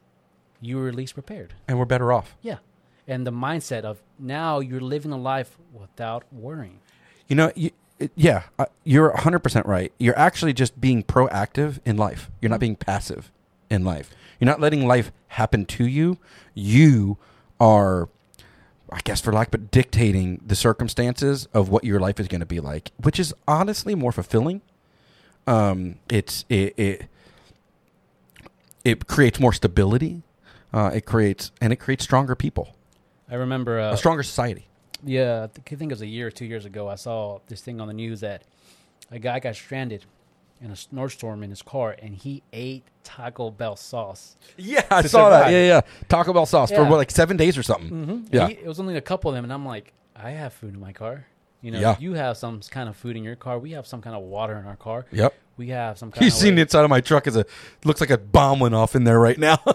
you're at least prepared. And we're better off. Yeah, and the mindset of now you're living a life without worrying. You know, you, yeah, uh, you're 100% right. You're actually just being proactive in life. You're not being passive in life. You're not letting life happen to you. You are, I guess, for lack but dictating the circumstances of what your life is going to be like, which is honestly more fulfilling. Um, it's it it, it creates more stability. Uh, it creates and it creates stronger people, I remember uh, a stronger society. Yeah, I think, it was a year or two years ago. I saw this thing on the news that a guy got stranded in a snowstorm in his car, and he ate Taco Bell sauce. Yeah, I saw that. Yeah, yeah. Taco Bell sauce for what, like seven days or something. Mm-hmm. Yeah. it was only a couple of them, and I'm like, I have food in my car. You know, Yeah. you have some kind of food in your car. We have some kind of water in our car. Yep. We have some kind of You seen the inside of my truck as a looks like a bomb went off in there right now.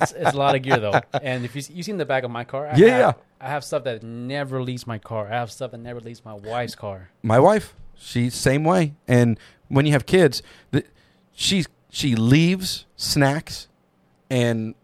It's, it's a lot of gear though, and if you you seen the back of my car, I Yeah, have, yeah. I have stuff that never leaves my car. I have stuff that never leaves my wife's car. my wife, she's same way. And when you have kids, the, she she leaves snacks and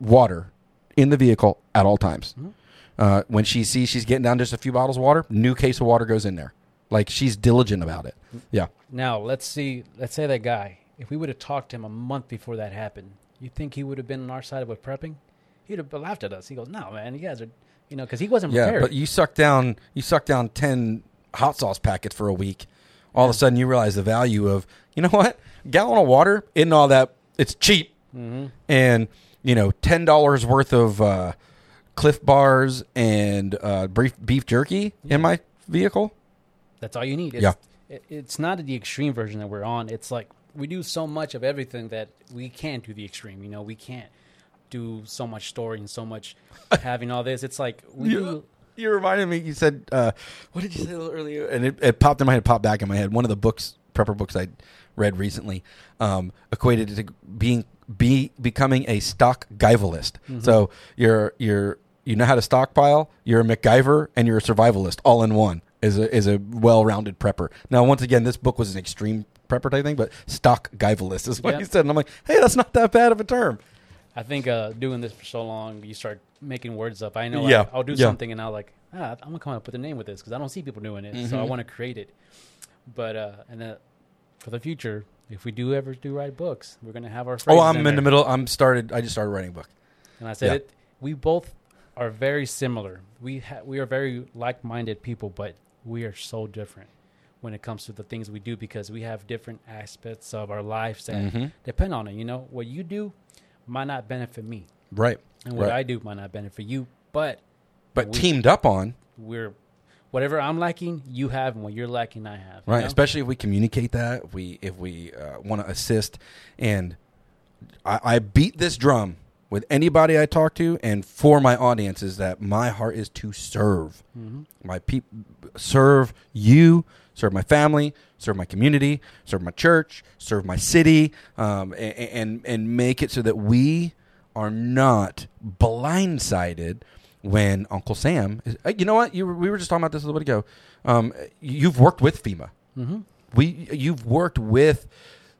water in the vehicle at all times. Mhm. Uh, when she sees she's getting down just a few bottles of water, new case of water goes in there. Like she's diligent about it. Yeah. Now let's see. Let's say that guy. If we would have talked to him a month before that happened, you think he would have been on our side with prepping? He'd have laughed at us. He goes, "No, man, you guys are, you know, because he wasn't prepared." Yeah, prepared." but you suck down you suck down ten hot sauce packets for a week. All of a sudden, you realize the value of you know what gallon of water isn't all that. It's cheap, hmm and you know ten dollars worth of uh, Clif bars and uh, beef beef jerky in my vehicle. That's all you need. It's, Yeah. it, it's not the extreme version that we're on. It's like we do so much of everything that we can't do the extreme. You know, we can't do so much story and so much having all this. It's like we You, do. you reminded me. You said uh, what did you say a little earlier? And it, it popped in my head, popped back in my head. One of the books, prepper books I read recently, um, equated it to being be becoming a stock givalist. So you're you're you know how to stockpile. You're a MacGyver and you're a survivalist, all in one. Is a is a well rounded prepper. Now, once again, this book was an extreme prepper type thing, but stock givalist is what Yeah. you said, and I'm like, hey, that's not that bad of a term. I think uh, doing this for so long, you start making words up. I know Yeah, I'll do yeah. something and I'll like, ah, I'm gonna come up with a name with this because I don't see people doing it, so I Mhm. want to create it. But uh, and then for the future, if we do ever do write books, we're gonna have our. Oh, I'm in there. the middle. I'm started. I just started writing a book. And I said Yeah. it. We both are very similar. We ha- we are very like-minded people, but we are so different when it comes to the things we do because we have different aspects of our lives that Mhm. depend on it. You know, what you do might not benefit me, Right. and what Right. I do might not benefit you. But But We- teamed up on we're whatever I'm lacking, you have, and what you're lacking, I have. right, know? especially if we communicate that. If we if we uh, want to assist, and I, I beat this drum with anybody I talk to, and for my audience is that my heart is to serve Mhm. my people, serve you, serve my family, serve my community, serve my church, serve my city, um, and, and and make it so that we are not blindsided when Uncle Sam. Is, uh, you know what? You were, we were just talking about this a little bit ago. Um, you've worked with FEMA. Mhm. We you've worked with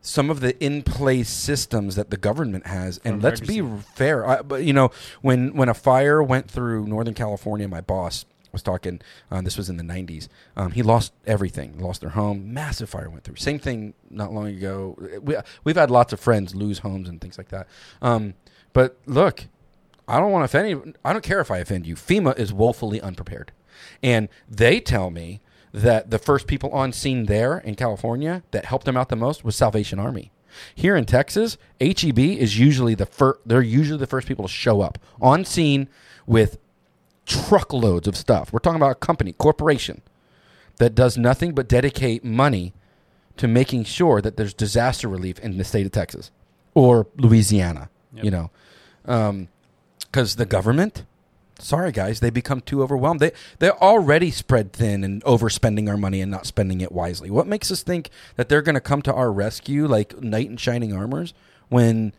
some of the in place systems that the government has, and let's be fair. I, but you know, when when a fire went through Northern California, my boss was talking. Uh, this was in the '90s. Um, he lost everything, lost their home. Massive fire went through. Same thing not long ago. We we've had lots of friends lose homes and things like that. Um, but look, I don't want to offend you. I don't care if I offend you. FEMA is woefully unprepared. And they tell me that the first people on scene there in California that helped them out the most was Salvation Army. Here in Texas, HEB is usually the first they're usually the first people to show up on scene with truckloads of stuff. We're talking about a company, corporation that does nothing but dedicate money to making sure that there's disaster relief in the state of Texas or Louisiana, Yep. you know. Um, because the government sorry guys they become too overwhelmed they they're already spread thin and overspending our money and not spending it wisely what makes us think that they're going to come to our rescue like knight in shining armors when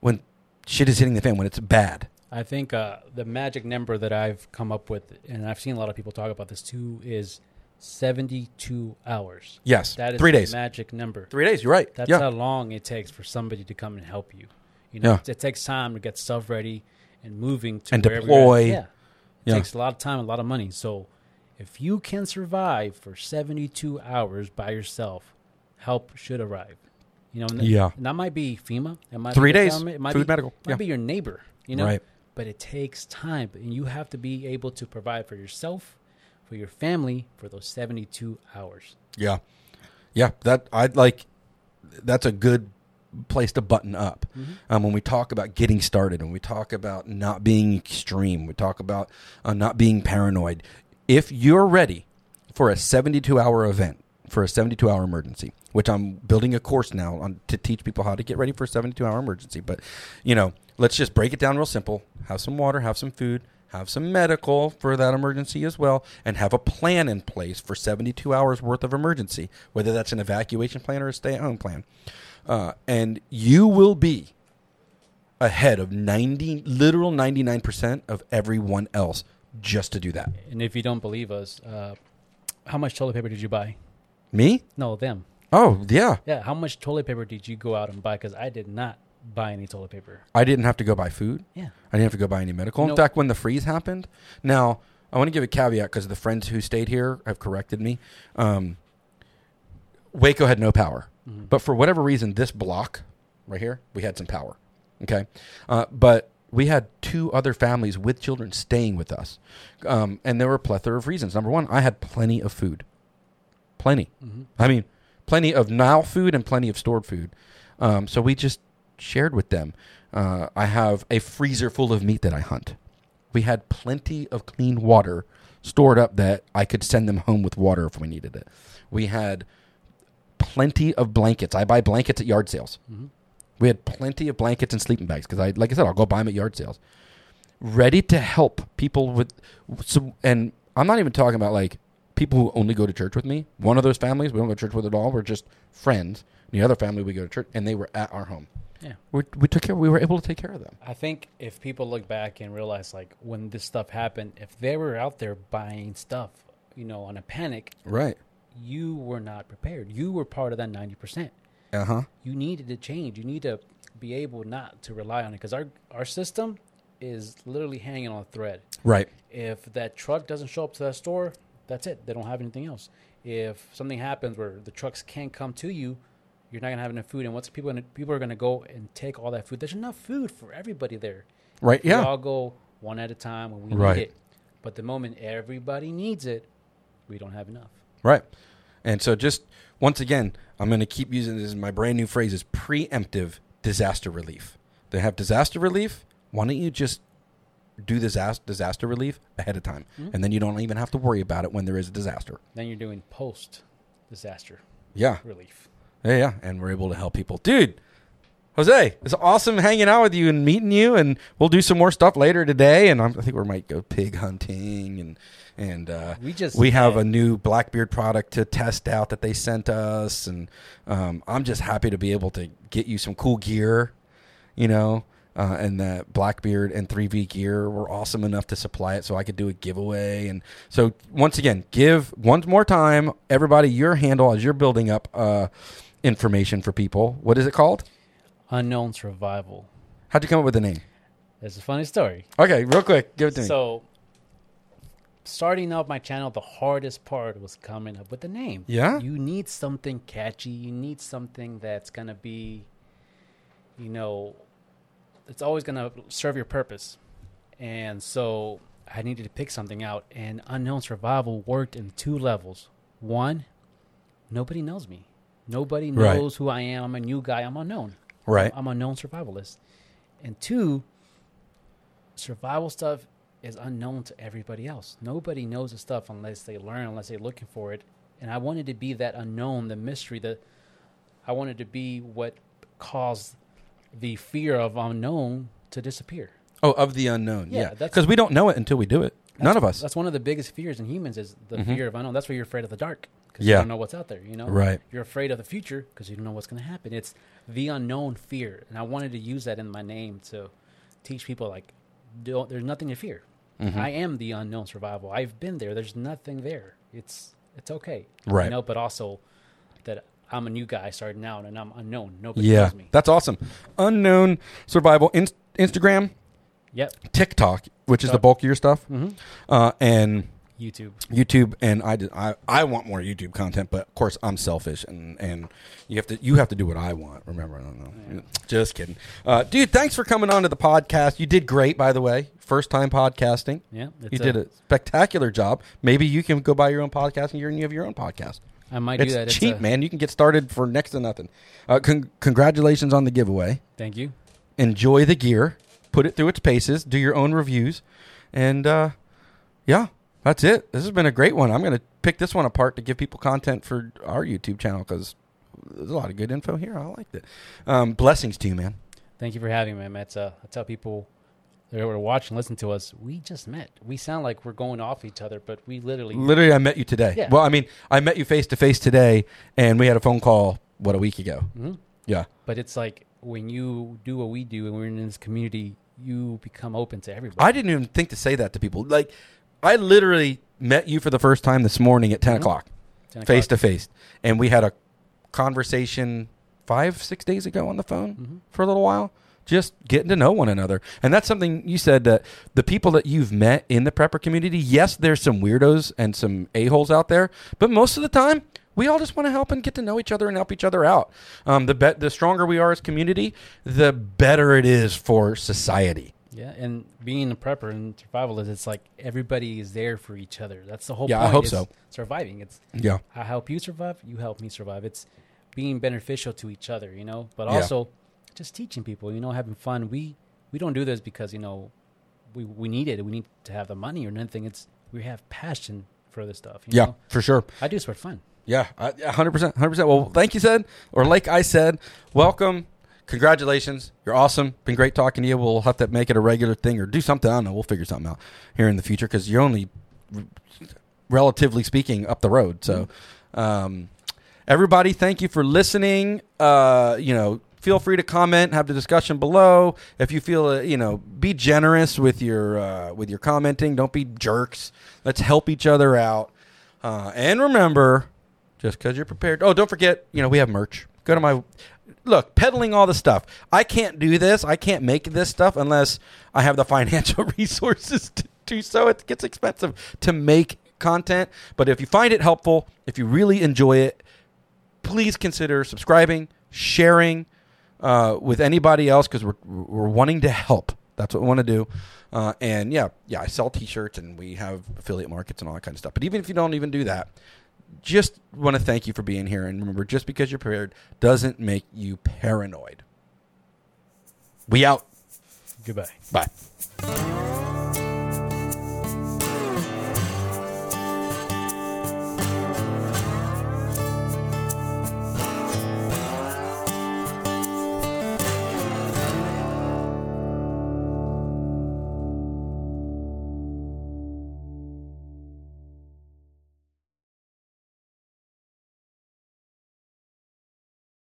when shit is hitting the fan when it's bad I think uh, the magic number that I've come up with, and I've seen a lot of people talk about this too, is 72 hours. yes That is three the days magic number. three days you're right That's yeah how long it takes for somebody to come and help you. You know, Yeah. it, it takes time to get stuff ready and moving to And wherever deploy. Yeah, it Yeah. takes a lot of time, a lot of money. So, if you can survive for 72 hours by yourself, help should arrive. You know, and Yeah. and that might be FEMA. It might Three be days, government, It might food be, medical, Might yeah. be your neighbor. You know, right but it takes time, and you have to be able to provide for yourself, for your family, for those 72 hours. yeah yeah that i'd like that's a good place to button up. Um, when we talk about getting started and we talk about not being extreme we talk about uh, not being paranoid. If you're ready for a 72 hour event for a 72 hour emergency which i'm building a course now on to teach people how to get ready for a 72 hour emergency. But you know let's just break it down real simple. Have some water have some food have some medical for that emergency as well and have a plan in place for 72 hours worth of emergency whether that's an evacuation plan or a stay at home plan uh, and you will be ahead of 90 literal 99% of everyone else just to do that And if you don't believe us, uh, how much toilet paper did you buy? me No, them. oh yeah Yeah, how much toilet paper did you go out and buy? Because I did not buy any toilet paper. i didn't have to go buy food Yeah. I didn't have to go buy any medical. In fact, when the freeze happened, now I want to give a caveat because the friends who stayed here have corrected me. Um, Waco had no power, Mhm. but for whatever reason, this block right here, we had some power. Okay, uh, but we had two other families with children staying with us, um, and there were a plethora of reasons. Number one, I had plenty of food, plenty. Mhm. I mean, plenty of now food and plenty of stored food. Um, so we just shared with them. Uh, I have a freezer full of meat that I hunt. We had plenty of clean water stored up that I could send them home with water if we needed it. We had plenty of blankets. I buy blankets at yard sales. Mhm. We had plenty of blankets and sleeping bags because I, like I said, I'll go buy them at yard sales. Ready to help people with, so, and I'm not even talking about like people who only go to church with me. One of those families we don't go to church with at all. We're just friends. The other family we go to church, and they were at our home. Yeah. We, we took care. We were able to take care of them. I think if people look back and realize, like, when this stuff happened, if they were out there buying stuff, you know, on a panic, Right. You were not prepared. You were part of that 90%. Uh huh. You needed to change. You need to be able not to rely on it because our our system is literally hanging on a thread. Right. If that truck doesn't show up to that store, that's it. They don't have anything else. If something happens where the trucks can't come to you, you're not gonna have enough food. And what's people gonna people are gonna go and take all that food? There's enough food for everybody there. Right. Yeah. We all go one at a time when we Right. need it. But the moment everybody needs it, we don't have enough. Right. And so just once again, I'm going to keep using this. My brand new phrase is preemptive disaster relief. They have disaster relief. Why don't you just do disaster disaster relief ahead of time, Mhm. and then you don't even have to worry about it when there is a disaster. Then you're doing post disaster Yeah. relief. Yeah, yeah, and we're able to help people. Dude, Jose, it's awesome hanging out with you and meeting you, and we'll do some more stuff later today. And I'm, I think we might go pig hunting, and and uh, We just we have a new Blackbeard product to test out that they sent us, and um, I'm just happy to be able to get you some cool gear, you know. Uh, and that Blackbeard and 3V gear were awesome enough to supply it so I could do a giveaway. And so, once again, give once more time, everybody, your handle as you're building up uh, information for people. What is it called? Unknown survival. How'd you come up with the name? It's a funny story. Okay, real quick, give it to me. So, starting up my channel, the hardest part was coming up with the name. Yeah? You need something catchy. You need something that's going to be, you know, it's always going to serve your purpose. And so I needed to pick something out. And Unknown Survival worked in two levels. One, nobody knows me. Nobody Right. knows who I am. I'm a new guy. I'm unknown. Right. I'm a known survivalist. And two, survival stuff is unknown to everybody else. Nobody knows the stuff unless they learn, unless they're looking for it. And I wanted to be that unknown, the mystery, that I wanted to be what caused the fear of unknown to disappear. Oh, of the unknown. Yeah, Yeah, because we don't know it until we do it. None of us. That's one of the biggest fears in humans is the Mhm. fear of unknown. That's why you're afraid of the dark because Yeah. you don't know what's out there. You know, Right. You're afraid of the future because you don't know what's going to happen. It's the unknown fear, and I wanted to use that in my name to teach people like, don't, there's nothing to fear. Mhm. I am the unknown survival. I've been there. There's nothing there. It's it's okay. Right. You know, but also that I'm a new guy starting out and I'm unknown. Nobody Yeah, knows me. that's awesome. Unknown survival. In- Instagram, Yep. TikTok, which is the bulkier bulk of your stuff, hmm uh, and YouTube. YouTube. And I, did, I, I want more YouTube content, but of course I'm selfish, and, and you have to you have to do what I want. Remember, I don't know. Yeah. Just kidding, uh, dude. Thanks for coming on to the podcast. You did great, by the way. First time podcasting. Yeah. you did a spectacular job. Maybe you can go buy your own podcasting podcast and you have your own podcast. I might It's do that. It's cheap, a- man. You can get started for next to nothing. Uh, con- congratulations on the giveaway. Thank you. Enjoy the gear. Put it through its paces. Do your own reviews, and uh, yeah, that's it. This has been a great one. I'm going to pick this one apart to give people content for our YouTube channel because there's a lot of good info here. I liked it. Um, blessings to you, man. Thank you for having me, man. Uh, I tell people that are able to watch and listen to us. We just met. We sound like we're going off each other, but we literally. Literally, I met you today. Yeah. Well, I mean, I met you face to face today, and we had a phone call what a week ago. Mhm. Yeah. But it's like when you do what we do and we're in this community, you become open to everybody. I didn't even think to say that to people. Like, I literally met you for the first time this morning at 10 Mhm. o'clock, 10 face to face. And we had a conversation five, six days ago on the phone Mhm. for a little while, just getting to know one another. And that's something you said that the people that you've met in the prepper community, yes, there's some weirdos and some a-holes out there, but most of the time, we all just want to help and get to know each other and help each other out. Um, the be- the stronger we are as community, the better it is for society. Yeah, and being a prepper and survivalist, it's like everybody is there for each other. That's the whole Yeah, I hope is so. Surviving. It's Yeah. I help you survive, you help me survive. It's being beneficial to each other, you know, but Yeah. also just teaching people, you know, having fun. We we don't do this because, you know, we we need it. We need to have the money or nothing. It's we have passion for this stuff. You Yeah, know? for sure. I do this for fun. Yeah, hundred percent, hundred percent. Well, thank you, said, or like I said, welcome, congratulations, you're awesome. Been great talking to you. We'll have to make it a regular thing or do something. I don't know. We'll figure something out here in the future because you're only, relatively speaking, up the road. So, um, everybody, thank you for listening. Uh, you know, feel free to comment, have the discussion below. If you feel, uh, you know, be generous with your uh, with your commenting. Don't be jerks. Let's help each other out. Uh, and remember, just because you're prepared. Oh, don't forget, you know, we have merch Go to my look, peddling all the stuff. I can't do this. I can't make this stuff unless I have the financial resources to do so. It gets expensive to make content. But if you find it helpful, if you really enjoy it, please consider subscribing, sharing uh, with anybody else because we're, we're wanting to help. That's what we want to do. Uh, and yeah, yeah, I sell T-shirts and we have affiliate markets and all that kind of stuff. But even if you don't even do that, just want to thank you for being here. And remember, just because you're prepared doesn't make you paranoid. We out. Goodbye. Bye.